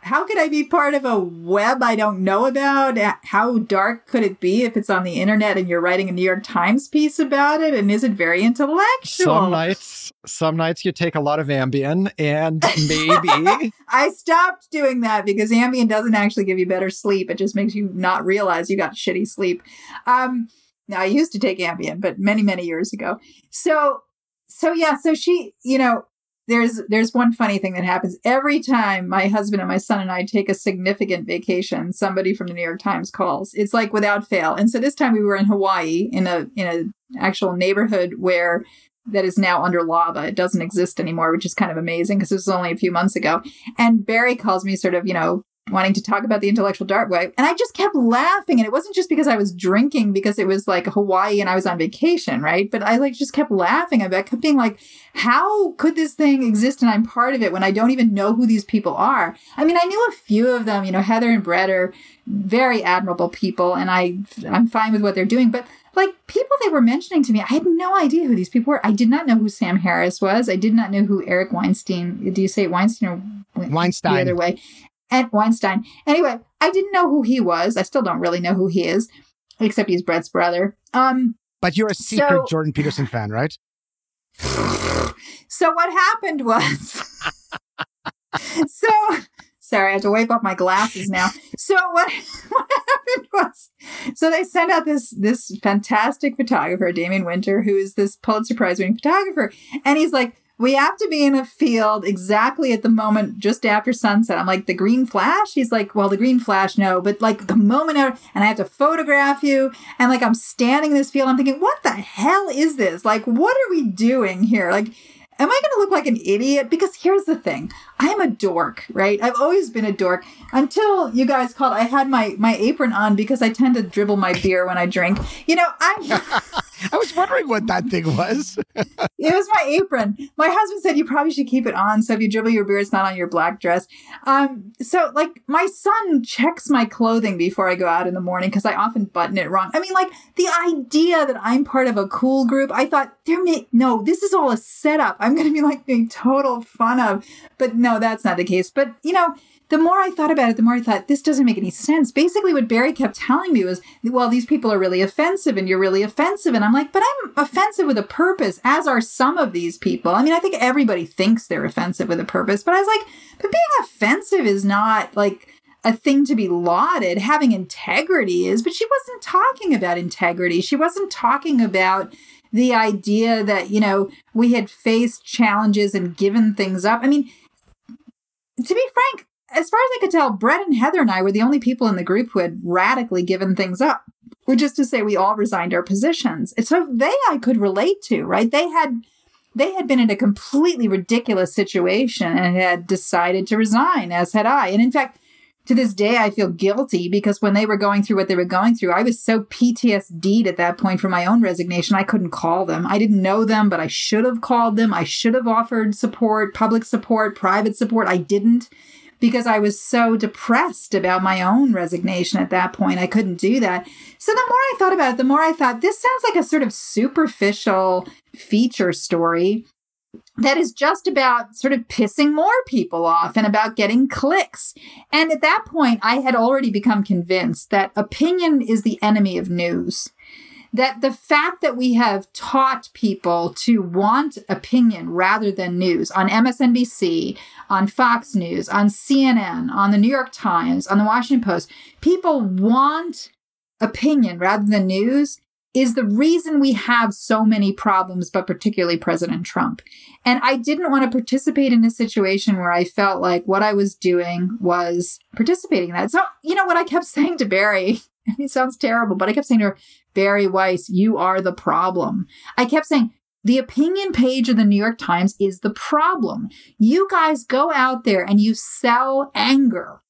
How could I be part of a web I don't know about? How dark could it be if it's on the internet and you're writing a New York Times piece about it? And is it very intellectual? Some nights, some nights you take a lot of Ambien and maybe. I stopped doing that because Ambien doesn't actually give you better sleep. It just makes you not realize you got shitty sleep. Um, now I used to take Ambien, but many, many years ago. So, so yeah, so she, you know, there's there's one funny thing that happens every time my husband and my son and I take a significant vacation somebody from the New York Times calls it's like without fail and so this time we were in Hawaii in a in a actual neighborhood where that is now under lava it doesn't exist anymore which is kind of amazing because this was only a few months ago and Bari calls me sort of you know wanting to talk about the intellectual dark web. And I just kept laughing. And it wasn't just because I was drinking because it was like Hawaii and I was on vacation, right? But I like just kept laughing. I kept being like, how could this thing exist and I'm part of it when I don't even know who these people are? I mean, I knew a few of them, you know, Heather and Bret are very admirable people and I I'm fine with what they're doing. But like people they were mentioning to me, I had no idea who these people were. I did not know who Sam Harris was. I did not know who Eric Weinstein. Do you say Weinstein or Weinstein? The other way and Weinstein. Anyway, I didn't know who he was. I still don't really know who he is, except he's Bret's brother. Um, but you're a secret so, Jordan Peterson fan, right? So what happened was, so sorry, I have to wipe off my glasses now. So what what happened was, so they sent out this this fantastic photographer, Damon Winter, who is this Pulitzer Prize winning photographer, and he's like we have to be in a field exactly at the moment just after sunset. I'm like, the green flash? He's like, well, the green flash, no, but like the moment, and I have to photograph you. And like, I'm standing in this field. I'm thinking, what the hell is this? Like, what are we doing here? Like, am I going to look like an idiot? Because here's the thing I'm a dork, right? I've always been a dork until you guys called. I had my, my apron on because I tend to dribble my beer when I drink. You know, I'm. I was wondering what that thing was. it was my apron. My husband said you probably should keep it on so if you dribble your beer, it's not on your black dress. Um, so like my son checks my clothing before I go out in the morning because I often button it wrong. I mean, like the idea that I'm part of a cool group, I thought there may no, this is all a setup. I'm to be like being total fun of, but no, that's not the case. But you know the more I thought about it, the more I thought this doesn't make any sense. Basically, what Bari kept telling me was, well, these people are really offensive and you're really offensive. And I'm like, but I'm offensive with a purpose, as are some of these people. I mean, I think everybody thinks they're offensive with a purpose, but I was like, but being offensive is not like a thing to be lauded. Having integrity is, but she wasn't talking about integrity. She wasn't talking about the idea that, you know, we had faced challenges and given things up. I mean, to be frank, as far as I could tell, Bret and Heather and I were the only people in the group who had radically given things up, which is to say we all resigned our positions. So they I could relate to, right? They had they had been in a completely ridiculous situation and had decided to resign, as had I. And in fact, to this day, I feel guilty because when they were going through what they were going through, I was so PTSD'd at that point from my own resignation, I couldn't call them. I didn't know them, but I should have called them. I should have offered support, public support, private support. I didn't because I was so depressed about my own resignation at that point. I couldn't do that. So the more I thought about it, the more I thought this sounds like a sort of superficial feature story that is just about sort of pissing more people off and about getting clicks. And at that point, I had already become convinced that opinion is the enemy of news that the fact that we have taught people to want opinion rather than news on MSNBC, on Fox News, on CNN, on the New York Times, on the Washington Post, people want opinion rather than news is the reason we have so many problems, but particularly President Trump. And I didn't want to participate in a situation where I felt like what I was doing was participating in that. So, you know what I kept saying to Bari it sounds terrible, but I kept saying to her, Bari Weiss, you are the problem. I kept saying, the opinion page of the New York Times is the problem. You guys go out there and you sell anger.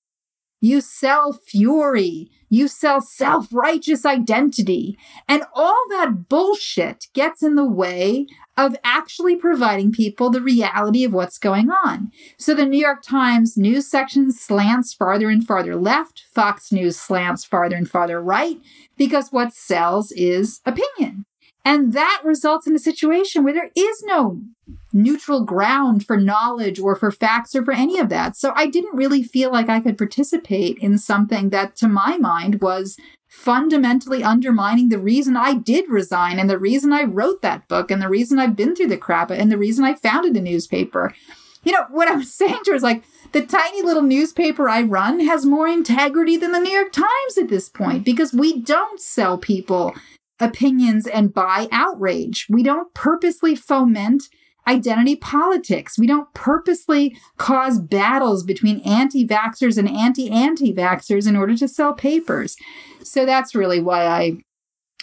You sell fury. You sell self righteous identity. And all that bullshit gets in the way of actually providing people the reality of what's going on. So the New York Times news section slants farther and farther left, Fox News slants farther and farther right, because what sells is opinion. And that results in a situation where there is no neutral ground for knowledge or for facts or for any of that. So I didn't really feel like I could participate in something that, to my mind, was fundamentally undermining the reason I did resign and the reason I wrote that book and the reason I've been through the crap and the reason I founded the newspaper. You know, what I'm saying to her is like, the tiny little newspaper I run has more integrity than the New York Times at this point because we don't sell people opinions and buy outrage. We don't purposely foment identity politics. We don't purposely cause battles between anti vaxxers and anti anti vaxxers in order to sell papers. So that's really why I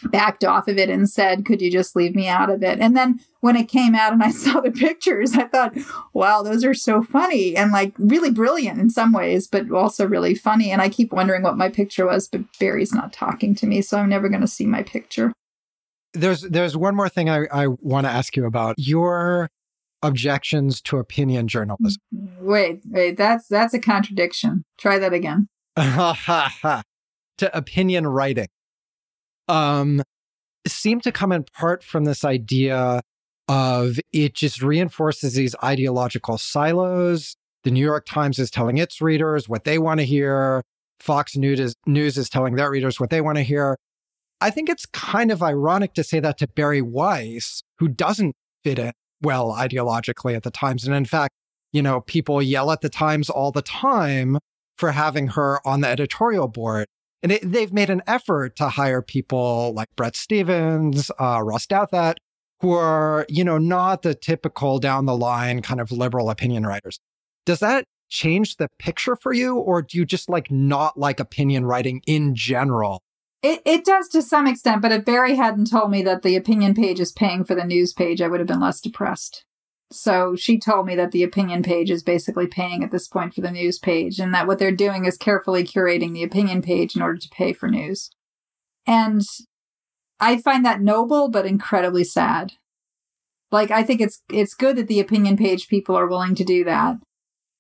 backed off of it and said, Could you just leave me out of it? And then when it came out and I saw the pictures, I thought, Wow, those are so funny and like really brilliant in some ways, but also really funny. And I keep wondering what my picture was, but Bari's not talking to me, so I'm never going to see my picture. There's there's one more thing I, I want to ask you about. Your objections to opinion journalism. Mm-hmm. Wait, wait, that's that's a contradiction. Try that again. to opinion writing. Um seem to come in part from this idea of it just reinforces these ideological silos. The New York Times is telling its readers what they want to hear. Fox News is, News is telling their readers what they want to hear. I think it's kind of ironic to say that to Bari Weiss, who doesn't fit in well ideologically at the Times. And in fact, you know, people yell at the Times all the time for having her on the editorial board. And it, they've made an effort to hire people like Bret Stephens, uh, Ross Douthat, who are, you know, not the typical down the line kind of liberal opinion writers. Does that change the picture for you? Or do you just like not like opinion writing in general it, it does to some extent, but if Bari hadn't told me that the opinion page is paying for the news page, I would have been less depressed. So she told me that the opinion page is basically paying at this point for the news page, and that what they're doing is carefully curating the opinion page in order to pay for news. And I find that noble but incredibly sad. Like I think it's it's good that the opinion page people are willing to do that.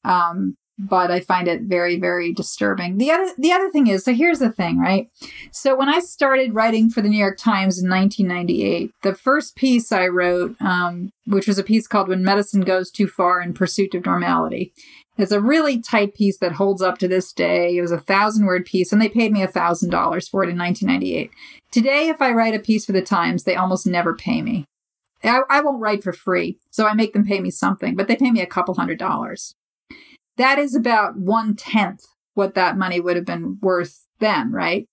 Um, but I find it very, very disturbing. The other, the other thing is, so here's the thing, right? So when I started writing for the New York Times in 1998, the first piece I wrote, um, which was a piece called "When Medicine Goes Too Far in Pursuit of Normality," it's a really tight piece that holds up to this day. It was a thousand word piece, and they paid me a thousand dollars for it in 1998. Today, if I write a piece for the Times, they almost never pay me. I, I won't write for free, so I make them pay me something, but they pay me a couple hundred dollars that is about one tenth what that money would have been worth then, right?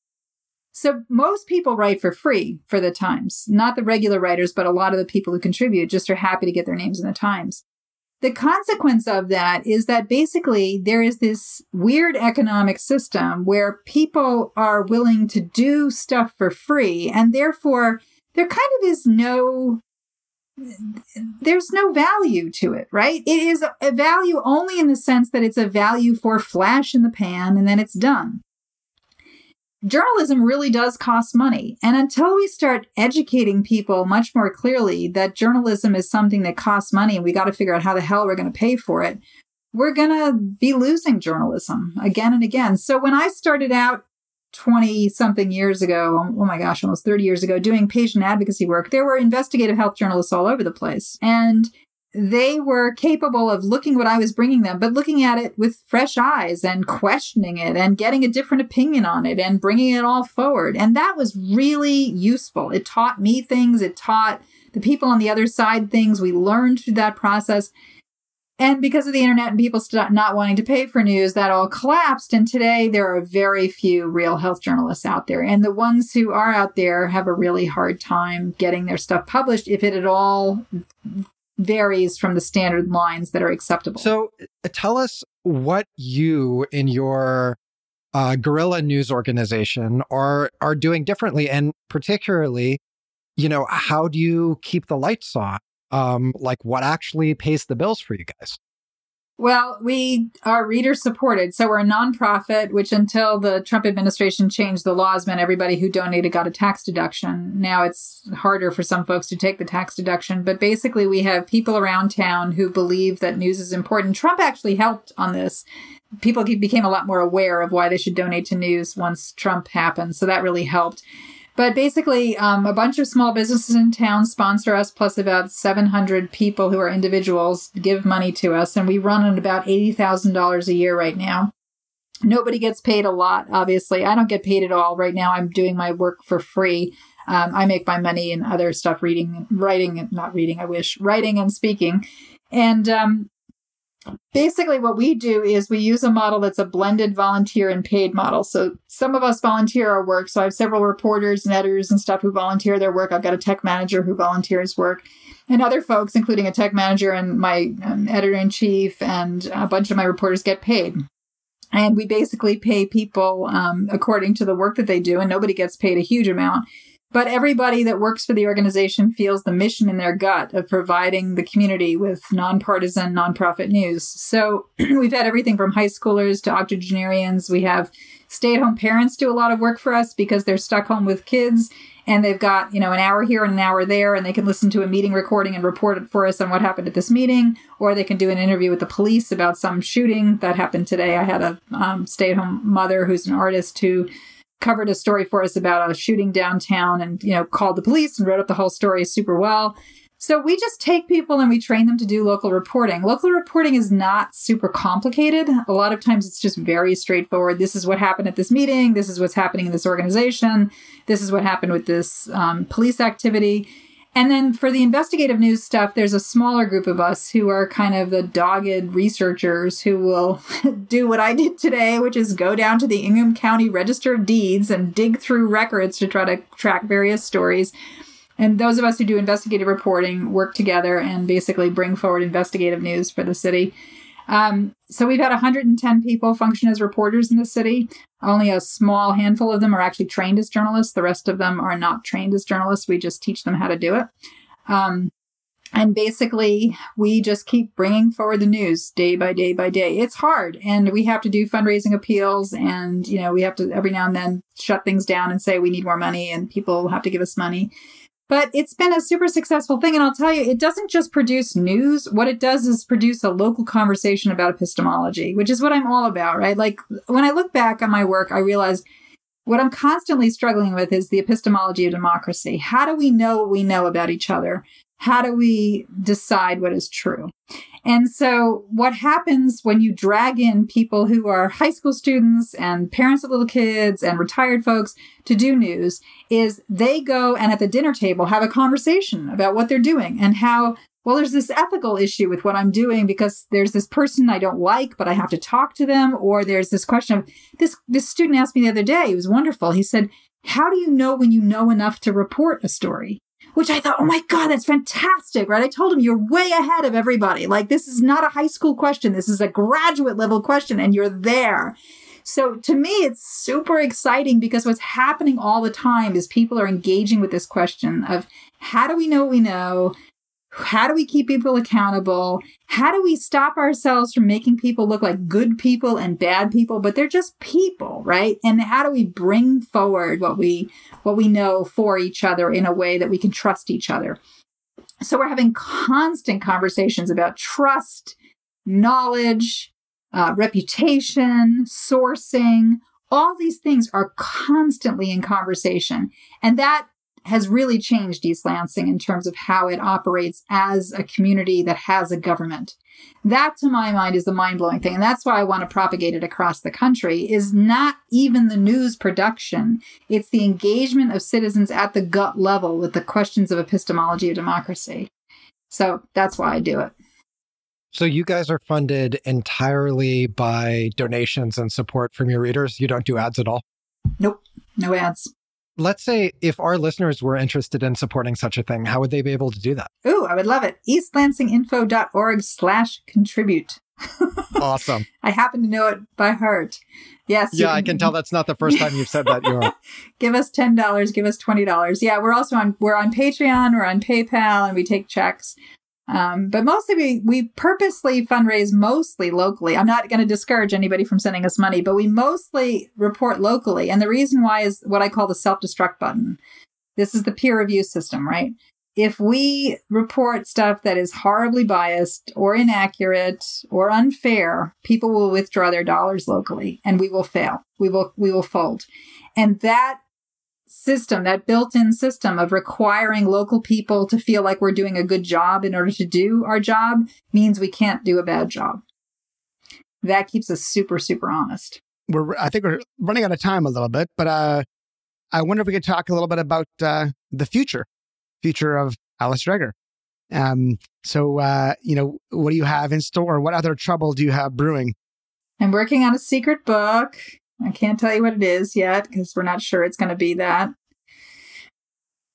So most people write for free for the Times, not the regular writers, but a lot of the people who contribute just are happy to get their names in the Times. The consequence of that is that basically there is this weird economic system where people are willing to do stuff for free, and therefore there kind of is no there's no value to it, right? It is a value only in the sense that it's a value for flash in the pan and then it's done. Journalism really does cost money. And until we start educating people much more clearly that journalism is something that costs money and we got to figure out how the hell we're going to pay for it, we're going to be losing journalism again and again. So when I started out 20 something years ago, oh my gosh, almost 30 years ago, doing patient advocacy work, there were investigative health journalists all over the place. And they were capable of looking what I was bringing them, but looking at it with fresh eyes and questioning it and getting a different opinion on it and bringing it all forward. And that was really useful. It taught me things. It taught the people on the other side things. We learned through that process. And because of the internet and people st- not wanting to pay for news, that all collapsed. And today there are very few real health journalists out there. And the ones who are out there have a really hard time getting their stuff published if it at all varies from the standard lines that are acceptable. So uh, tell us what you in your uh, guerrilla news organization are are doing differently and particularly you know how do you keep the lights on um, like what actually pays the bills for you guys? Well, we are reader supported. So we're a nonprofit, which until the Trump administration changed the laws meant everybody who donated got a tax deduction. Now it's harder for some folks to take the tax deduction. But basically, we have people around town who believe that news is important. Trump actually helped on this. People became a lot more aware of why they should donate to news once Trump happened. So that really helped. But basically, um, a bunch of small businesses in town sponsor us, plus about 700 people who are individuals give money to us, and we run at about $80,000 a year right now. Nobody gets paid a lot, obviously. I don't get paid at all. Right now, I'm doing my work for free. Um, I make my money in other stuff, reading, writing, not reading, I wish, writing and speaking. And um, basically what we do is we use a model that's a blended volunteer and paid model. So some of us volunteer our work. So i have several reporters and editors and stuff who volunteer their work. I've got a tech manager who volunteers work and other folks including a tech manager and my um, editor-in-chief and a bunch of my reporters get paid. And we basically pay people um, according to the work that they do and nobody gets paid a huge amount but everybody that works for the organization feels the mission in their gut of providing the community with nonpartisan, nonprofit news. So we've had everything from high schoolers to octogenarians. We have stay at home parents do a lot of work for us because they're stuck home with kids and they've got, you know, an hour here and an hour there and they can listen to a meeting recording and report it for us on what happened at this meeting or they can do an interview with the police about some shooting that happened today. I had a um, stay at home mother who's an artist who covered a story for us about a shooting downtown and, you know, called the police and wrote up the whole story super well. So we just take people and we train them to do local reporting. Local reporting is not super complicated. A lot of times it's just very straightforward. This is what happened at this meeting. This is what's happening in this organization. This is what happened with this um, police activity. And then for the investigative news stuff, there's a smaller group of us who are kind of the dogged researchers who will do what I did today, which is go down to the Ingham County Register of Deeds and dig through records to try to track various stories. And those of us who do investigative reporting work together and basically bring forward investigative news for the city. Um, so we've had 110 people function as reporters in the city. Only a small handful of them are actually trained as journalists. The rest of them are not trained as journalists. We just teach them how to do it. Um, and basically, we just keep bringing forward the news day by day by day. It's hard, and we have to do fundraising appeals, and you know we have to every now and then shut things down and say we need more money, and people have to give us money. But it's been a super successful thing. And I'll tell you, it doesn't just produce news. What it does is produce a local conversation about epistemology, which is what I'm all about, right? Like when I look back on my work, I realize what I'm constantly struggling with is the epistemology of democracy. How do we know what we know about each other? How do we decide what is true? And so, what happens when you drag in people who are high school students and parents of little kids and retired folks to do news is they go and at the dinner table have a conversation about what they're doing and how, well, there's this ethical issue with what I'm doing because there's this person I don't like, but I have to talk to them. Or there's this question of this, this student asked me the other day, it was wonderful. He said, How do you know when you know enough to report a story? Which I thought, oh my God, that's fantastic, right? I told him you're way ahead of everybody. Like, this is not a high school question. This is a graduate level question, and you're there. So to me, it's super exciting because what's happening all the time is people are engaging with this question of how do we know what we know? How do we keep people accountable? How do we stop ourselves from making people look like good people and bad people, but they're just people, right? And how do we bring forward what we what we know for each other in a way that we can trust each other? So we're having constant conversations about trust, knowledge, uh, reputation, sourcing. All these things are constantly in conversation. And that has really changed East Lansing in terms of how it operates as a community that has a government. That, to my mind, is the mind blowing thing. And that's why I want to propagate it across the country is not even the news production. It's the engagement of citizens at the gut level with the questions of epistemology of democracy. So that's why I do it. So you guys are funded entirely by donations and support from your readers. You don't do ads at all? Nope. No ads let's say if our listeners were interested in supporting such a thing, how would they be able to do that? Ooh, I would love it. eastlansinginfo.org slash contribute. awesome. I happen to know it by heart. Yes. Yeah, can, I can tell that's not the first time you've said that. You're give us ten dollars, give us twenty dollars. Yeah, we're also on we're on Patreon, we're on PayPal, and we take checks. Um, but mostly we, we purposely fundraise mostly locally. I'm not going to discourage anybody from sending us money, but we mostly report locally. And the reason why is what I call the self destruct button. This is the peer review system, right? If we report stuff that is horribly biased or inaccurate or unfair, people will withdraw their dollars locally and we will fail. We will, we will fold. And that system, that built in system of requiring local people to feel like we're doing a good job in order to do our job means we can't do a bad job. That keeps us super, super honest. We're, I think we're running out of time a little bit, but uh, I wonder if we could talk a little bit about uh, the future, future of Alice Dreger. Um, so, uh, you know, what do you have in store? What other trouble do you have brewing? I'm working on a secret book. I can't tell you what it is yet because we're not sure it's going to be that.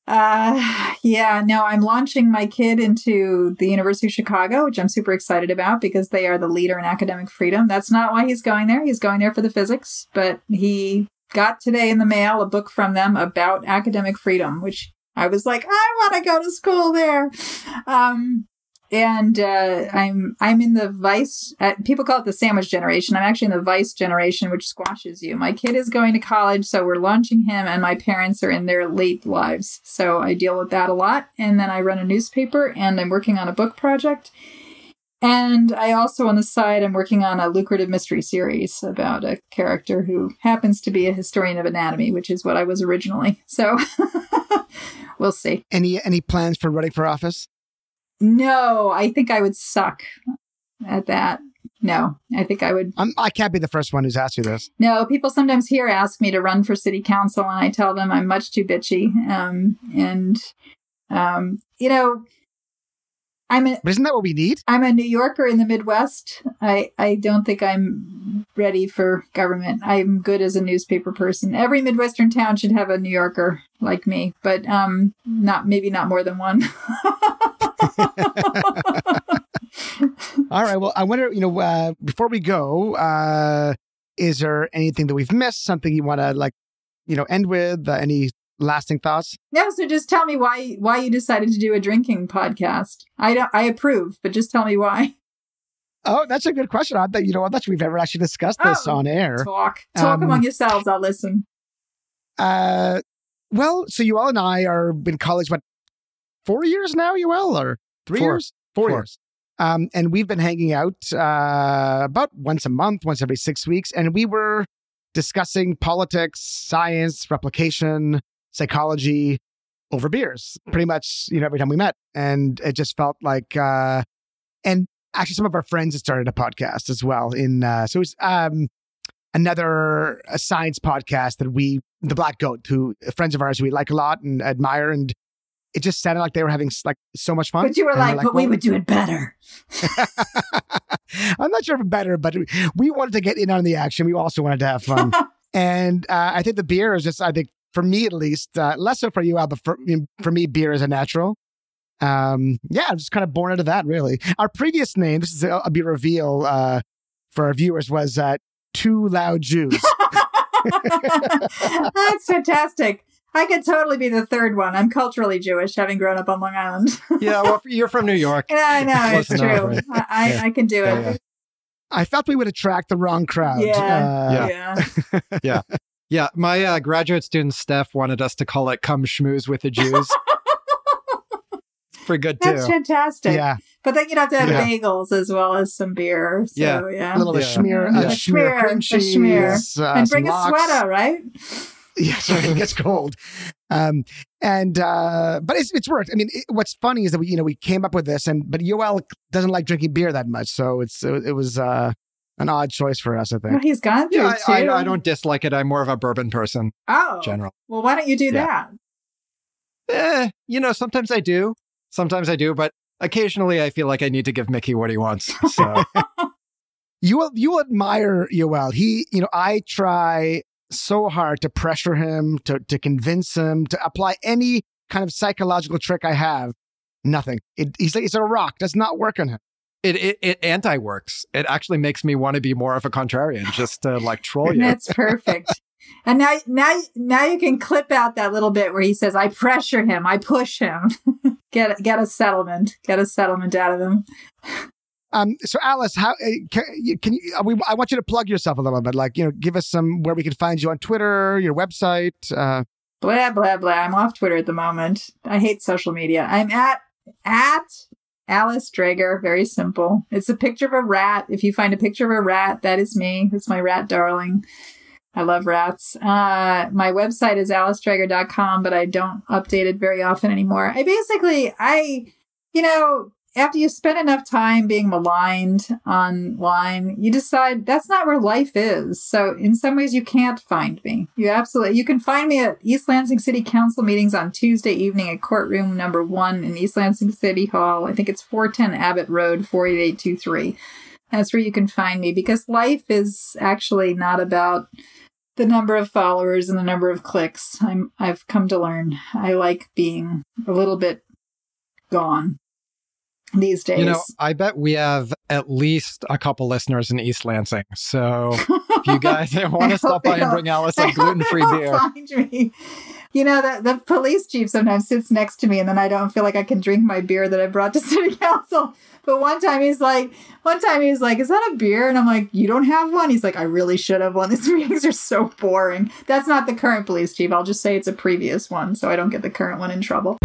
Uh, yeah, no, I'm launching my kid into the University of Chicago, which I'm super excited about because they are the leader in academic freedom. That's not why he's going there. He's going there for the physics, but he got today in the mail a book from them about academic freedom, which I was like, I want to go to school there. Um, and uh, I'm I'm in the vice. Uh, people call it the sandwich generation. I'm actually in the vice generation, which squashes you. My kid is going to college, so we're launching him, and my parents are in their late lives, so I deal with that a lot. And then I run a newspaper, and I'm working on a book project. And I also, on the side, I'm working on a lucrative mystery series about a character who happens to be a historian of anatomy, which is what I was originally. So we'll see. Any any plans for running for office? No, I think I would suck at that. No, I think I would. I'm, I can not be the first one who's asked you this. No, people sometimes here ask me to run for city council, and I tell them I'm much too bitchy. Um, and um, you know, I'm a, but isn't that what we need? I'm a New Yorker in the Midwest. I I don't think I'm ready for government. I'm good as a newspaper person. Every Midwestern town should have a New Yorker like me, but um, not maybe not more than one. All right. Well, I wonder, you know, uh, before we go, uh, is there anything that we've missed? Something you want to like, you know, end with? Uh, any lasting thoughts? No. So just tell me why why you decided to do a drinking podcast. I don't. I approve, but just tell me why. Oh, that's a good question. I bet you know. I'm not sure we've ever actually discussed this oh, on air. Talk, talk um, among yourselves. I'll listen. Uh, well, so Yoel and I are in college. What four years now? You all or three four. years? Four, four. years. Um, and we've been hanging out uh, about once a month, once every six weeks, and we were discussing politics, science, replication, psychology over beers, pretty much, you know, every time we met. And it just felt like, uh, and actually some of our friends had started a podcast as well in, uh, so it was, um, another a science podcast that we, the Black Goat, who friends of ours we like a lot and admire. And it just sounded like they were having like so much fun. But you were like, like, but well, we would do it better. I'm not sure if better, but we wanted to get in on the action. We also wanted to have fun. and uh, I think the beer is just, I think for me at least, uh, less so for you, Al, but for, for me, beer is a natural. Um, yeah, I'm just kind of born out of that, really. Our previous name, this is a, a beer reveal uh, for our viewers, was uh, Two Loud Jews. That's fantastic. I could totally be the third one. I'm culturally Jewish, having grown up on Long Island. yeah, well, you're from New York. Yeah, I know it's true. right? I, yeah. I can do it. Yeah. I felt we would attract the wrong crowd. Yeah, uh, yeah, yeah. yeah. My uh, graduate student Steph wanted us to call it "Come Schmooze with the Jews." Pretty good too. That's fantastic. Yeah. But then you'd have to have yeah. bagels as well as some beer. So, yeah. yeah. A little yeah. schmear, yeah. a, a schmear, a schmear. Uh, and bring a sweater, right? Yes, it gets cold. Um, and uh, but it's it's worked. I mean, it, what's funny is that we you know we came up with this, and but Yoel doesn't like drinking beer that much, so it's it, it was uh, an odd choice for us. I think. Well, he's gone through yeah, I, I, I, don't dislike it. I'm more of a bourbon person. Oh, general. Well, why don't you do yeah. that? Eh, you know, sometimes I do, sometimes I do, but occasionally I feel like I need to give Mickey what he wants. So. you will you admire Yoel. He, you know, I try so hard to pressure him, to, to convince him, to apply any kind of psychological trick I have. Nothing. It, he's like, it's a rock. Does not work on him. It, it, it anti works. It actually makes me want to be more of a contrarian, just to like troll you. That's perfect. and now, now, now you can clip out that little bit where he says, "I pressure him, I push him." get get a settlement, get a settlement out of them. Um, so Alice, how uh, can, can you? Uh, we, I want you to plug yourself a little bit. Like, you know, give us some where we can find you on Twitter, your website. Uh, blah blah blah. I'm off Twitter at the moment. I hate social media. I'm at at Alice Dreger. Very simple. It's a picture of a rat. If you find a picture of a rat, that is me. It's my rat darling. I love rats. Uh, my website is alicedreger.com, but I don't update it very often anymore. I basically, I, you know, after you spend enough time being maligned online, you decide that's not where life is. So in some ways you can't find me. You absolutely you can find me at East Lansing City Council meetings on Tuesday evening at courtroom number 1 in East Lansing City Hall. I think it's 410 Abbott Road 48823. That's where you can find me because life is actually not about the number of followers and the number of clicks. I'm I've come to learn. I like being a little bit gone these days. You know, I bet we have at least a couple listeners in East Lansing. So if you guys want to stop by and bring Alice a gluten free beer. Find me. You know, the, the police chief sometimes sits next to me and then I don't feel like I can drink my beer that I brought to city council. But one time he's like, one time he was like, is that a beer? And I'm like, you don't have one? He's like, I really should have one. These meetings are so boring. That's not the current police chief. I'll just say it's a previous one so I don't get the current one in trouble.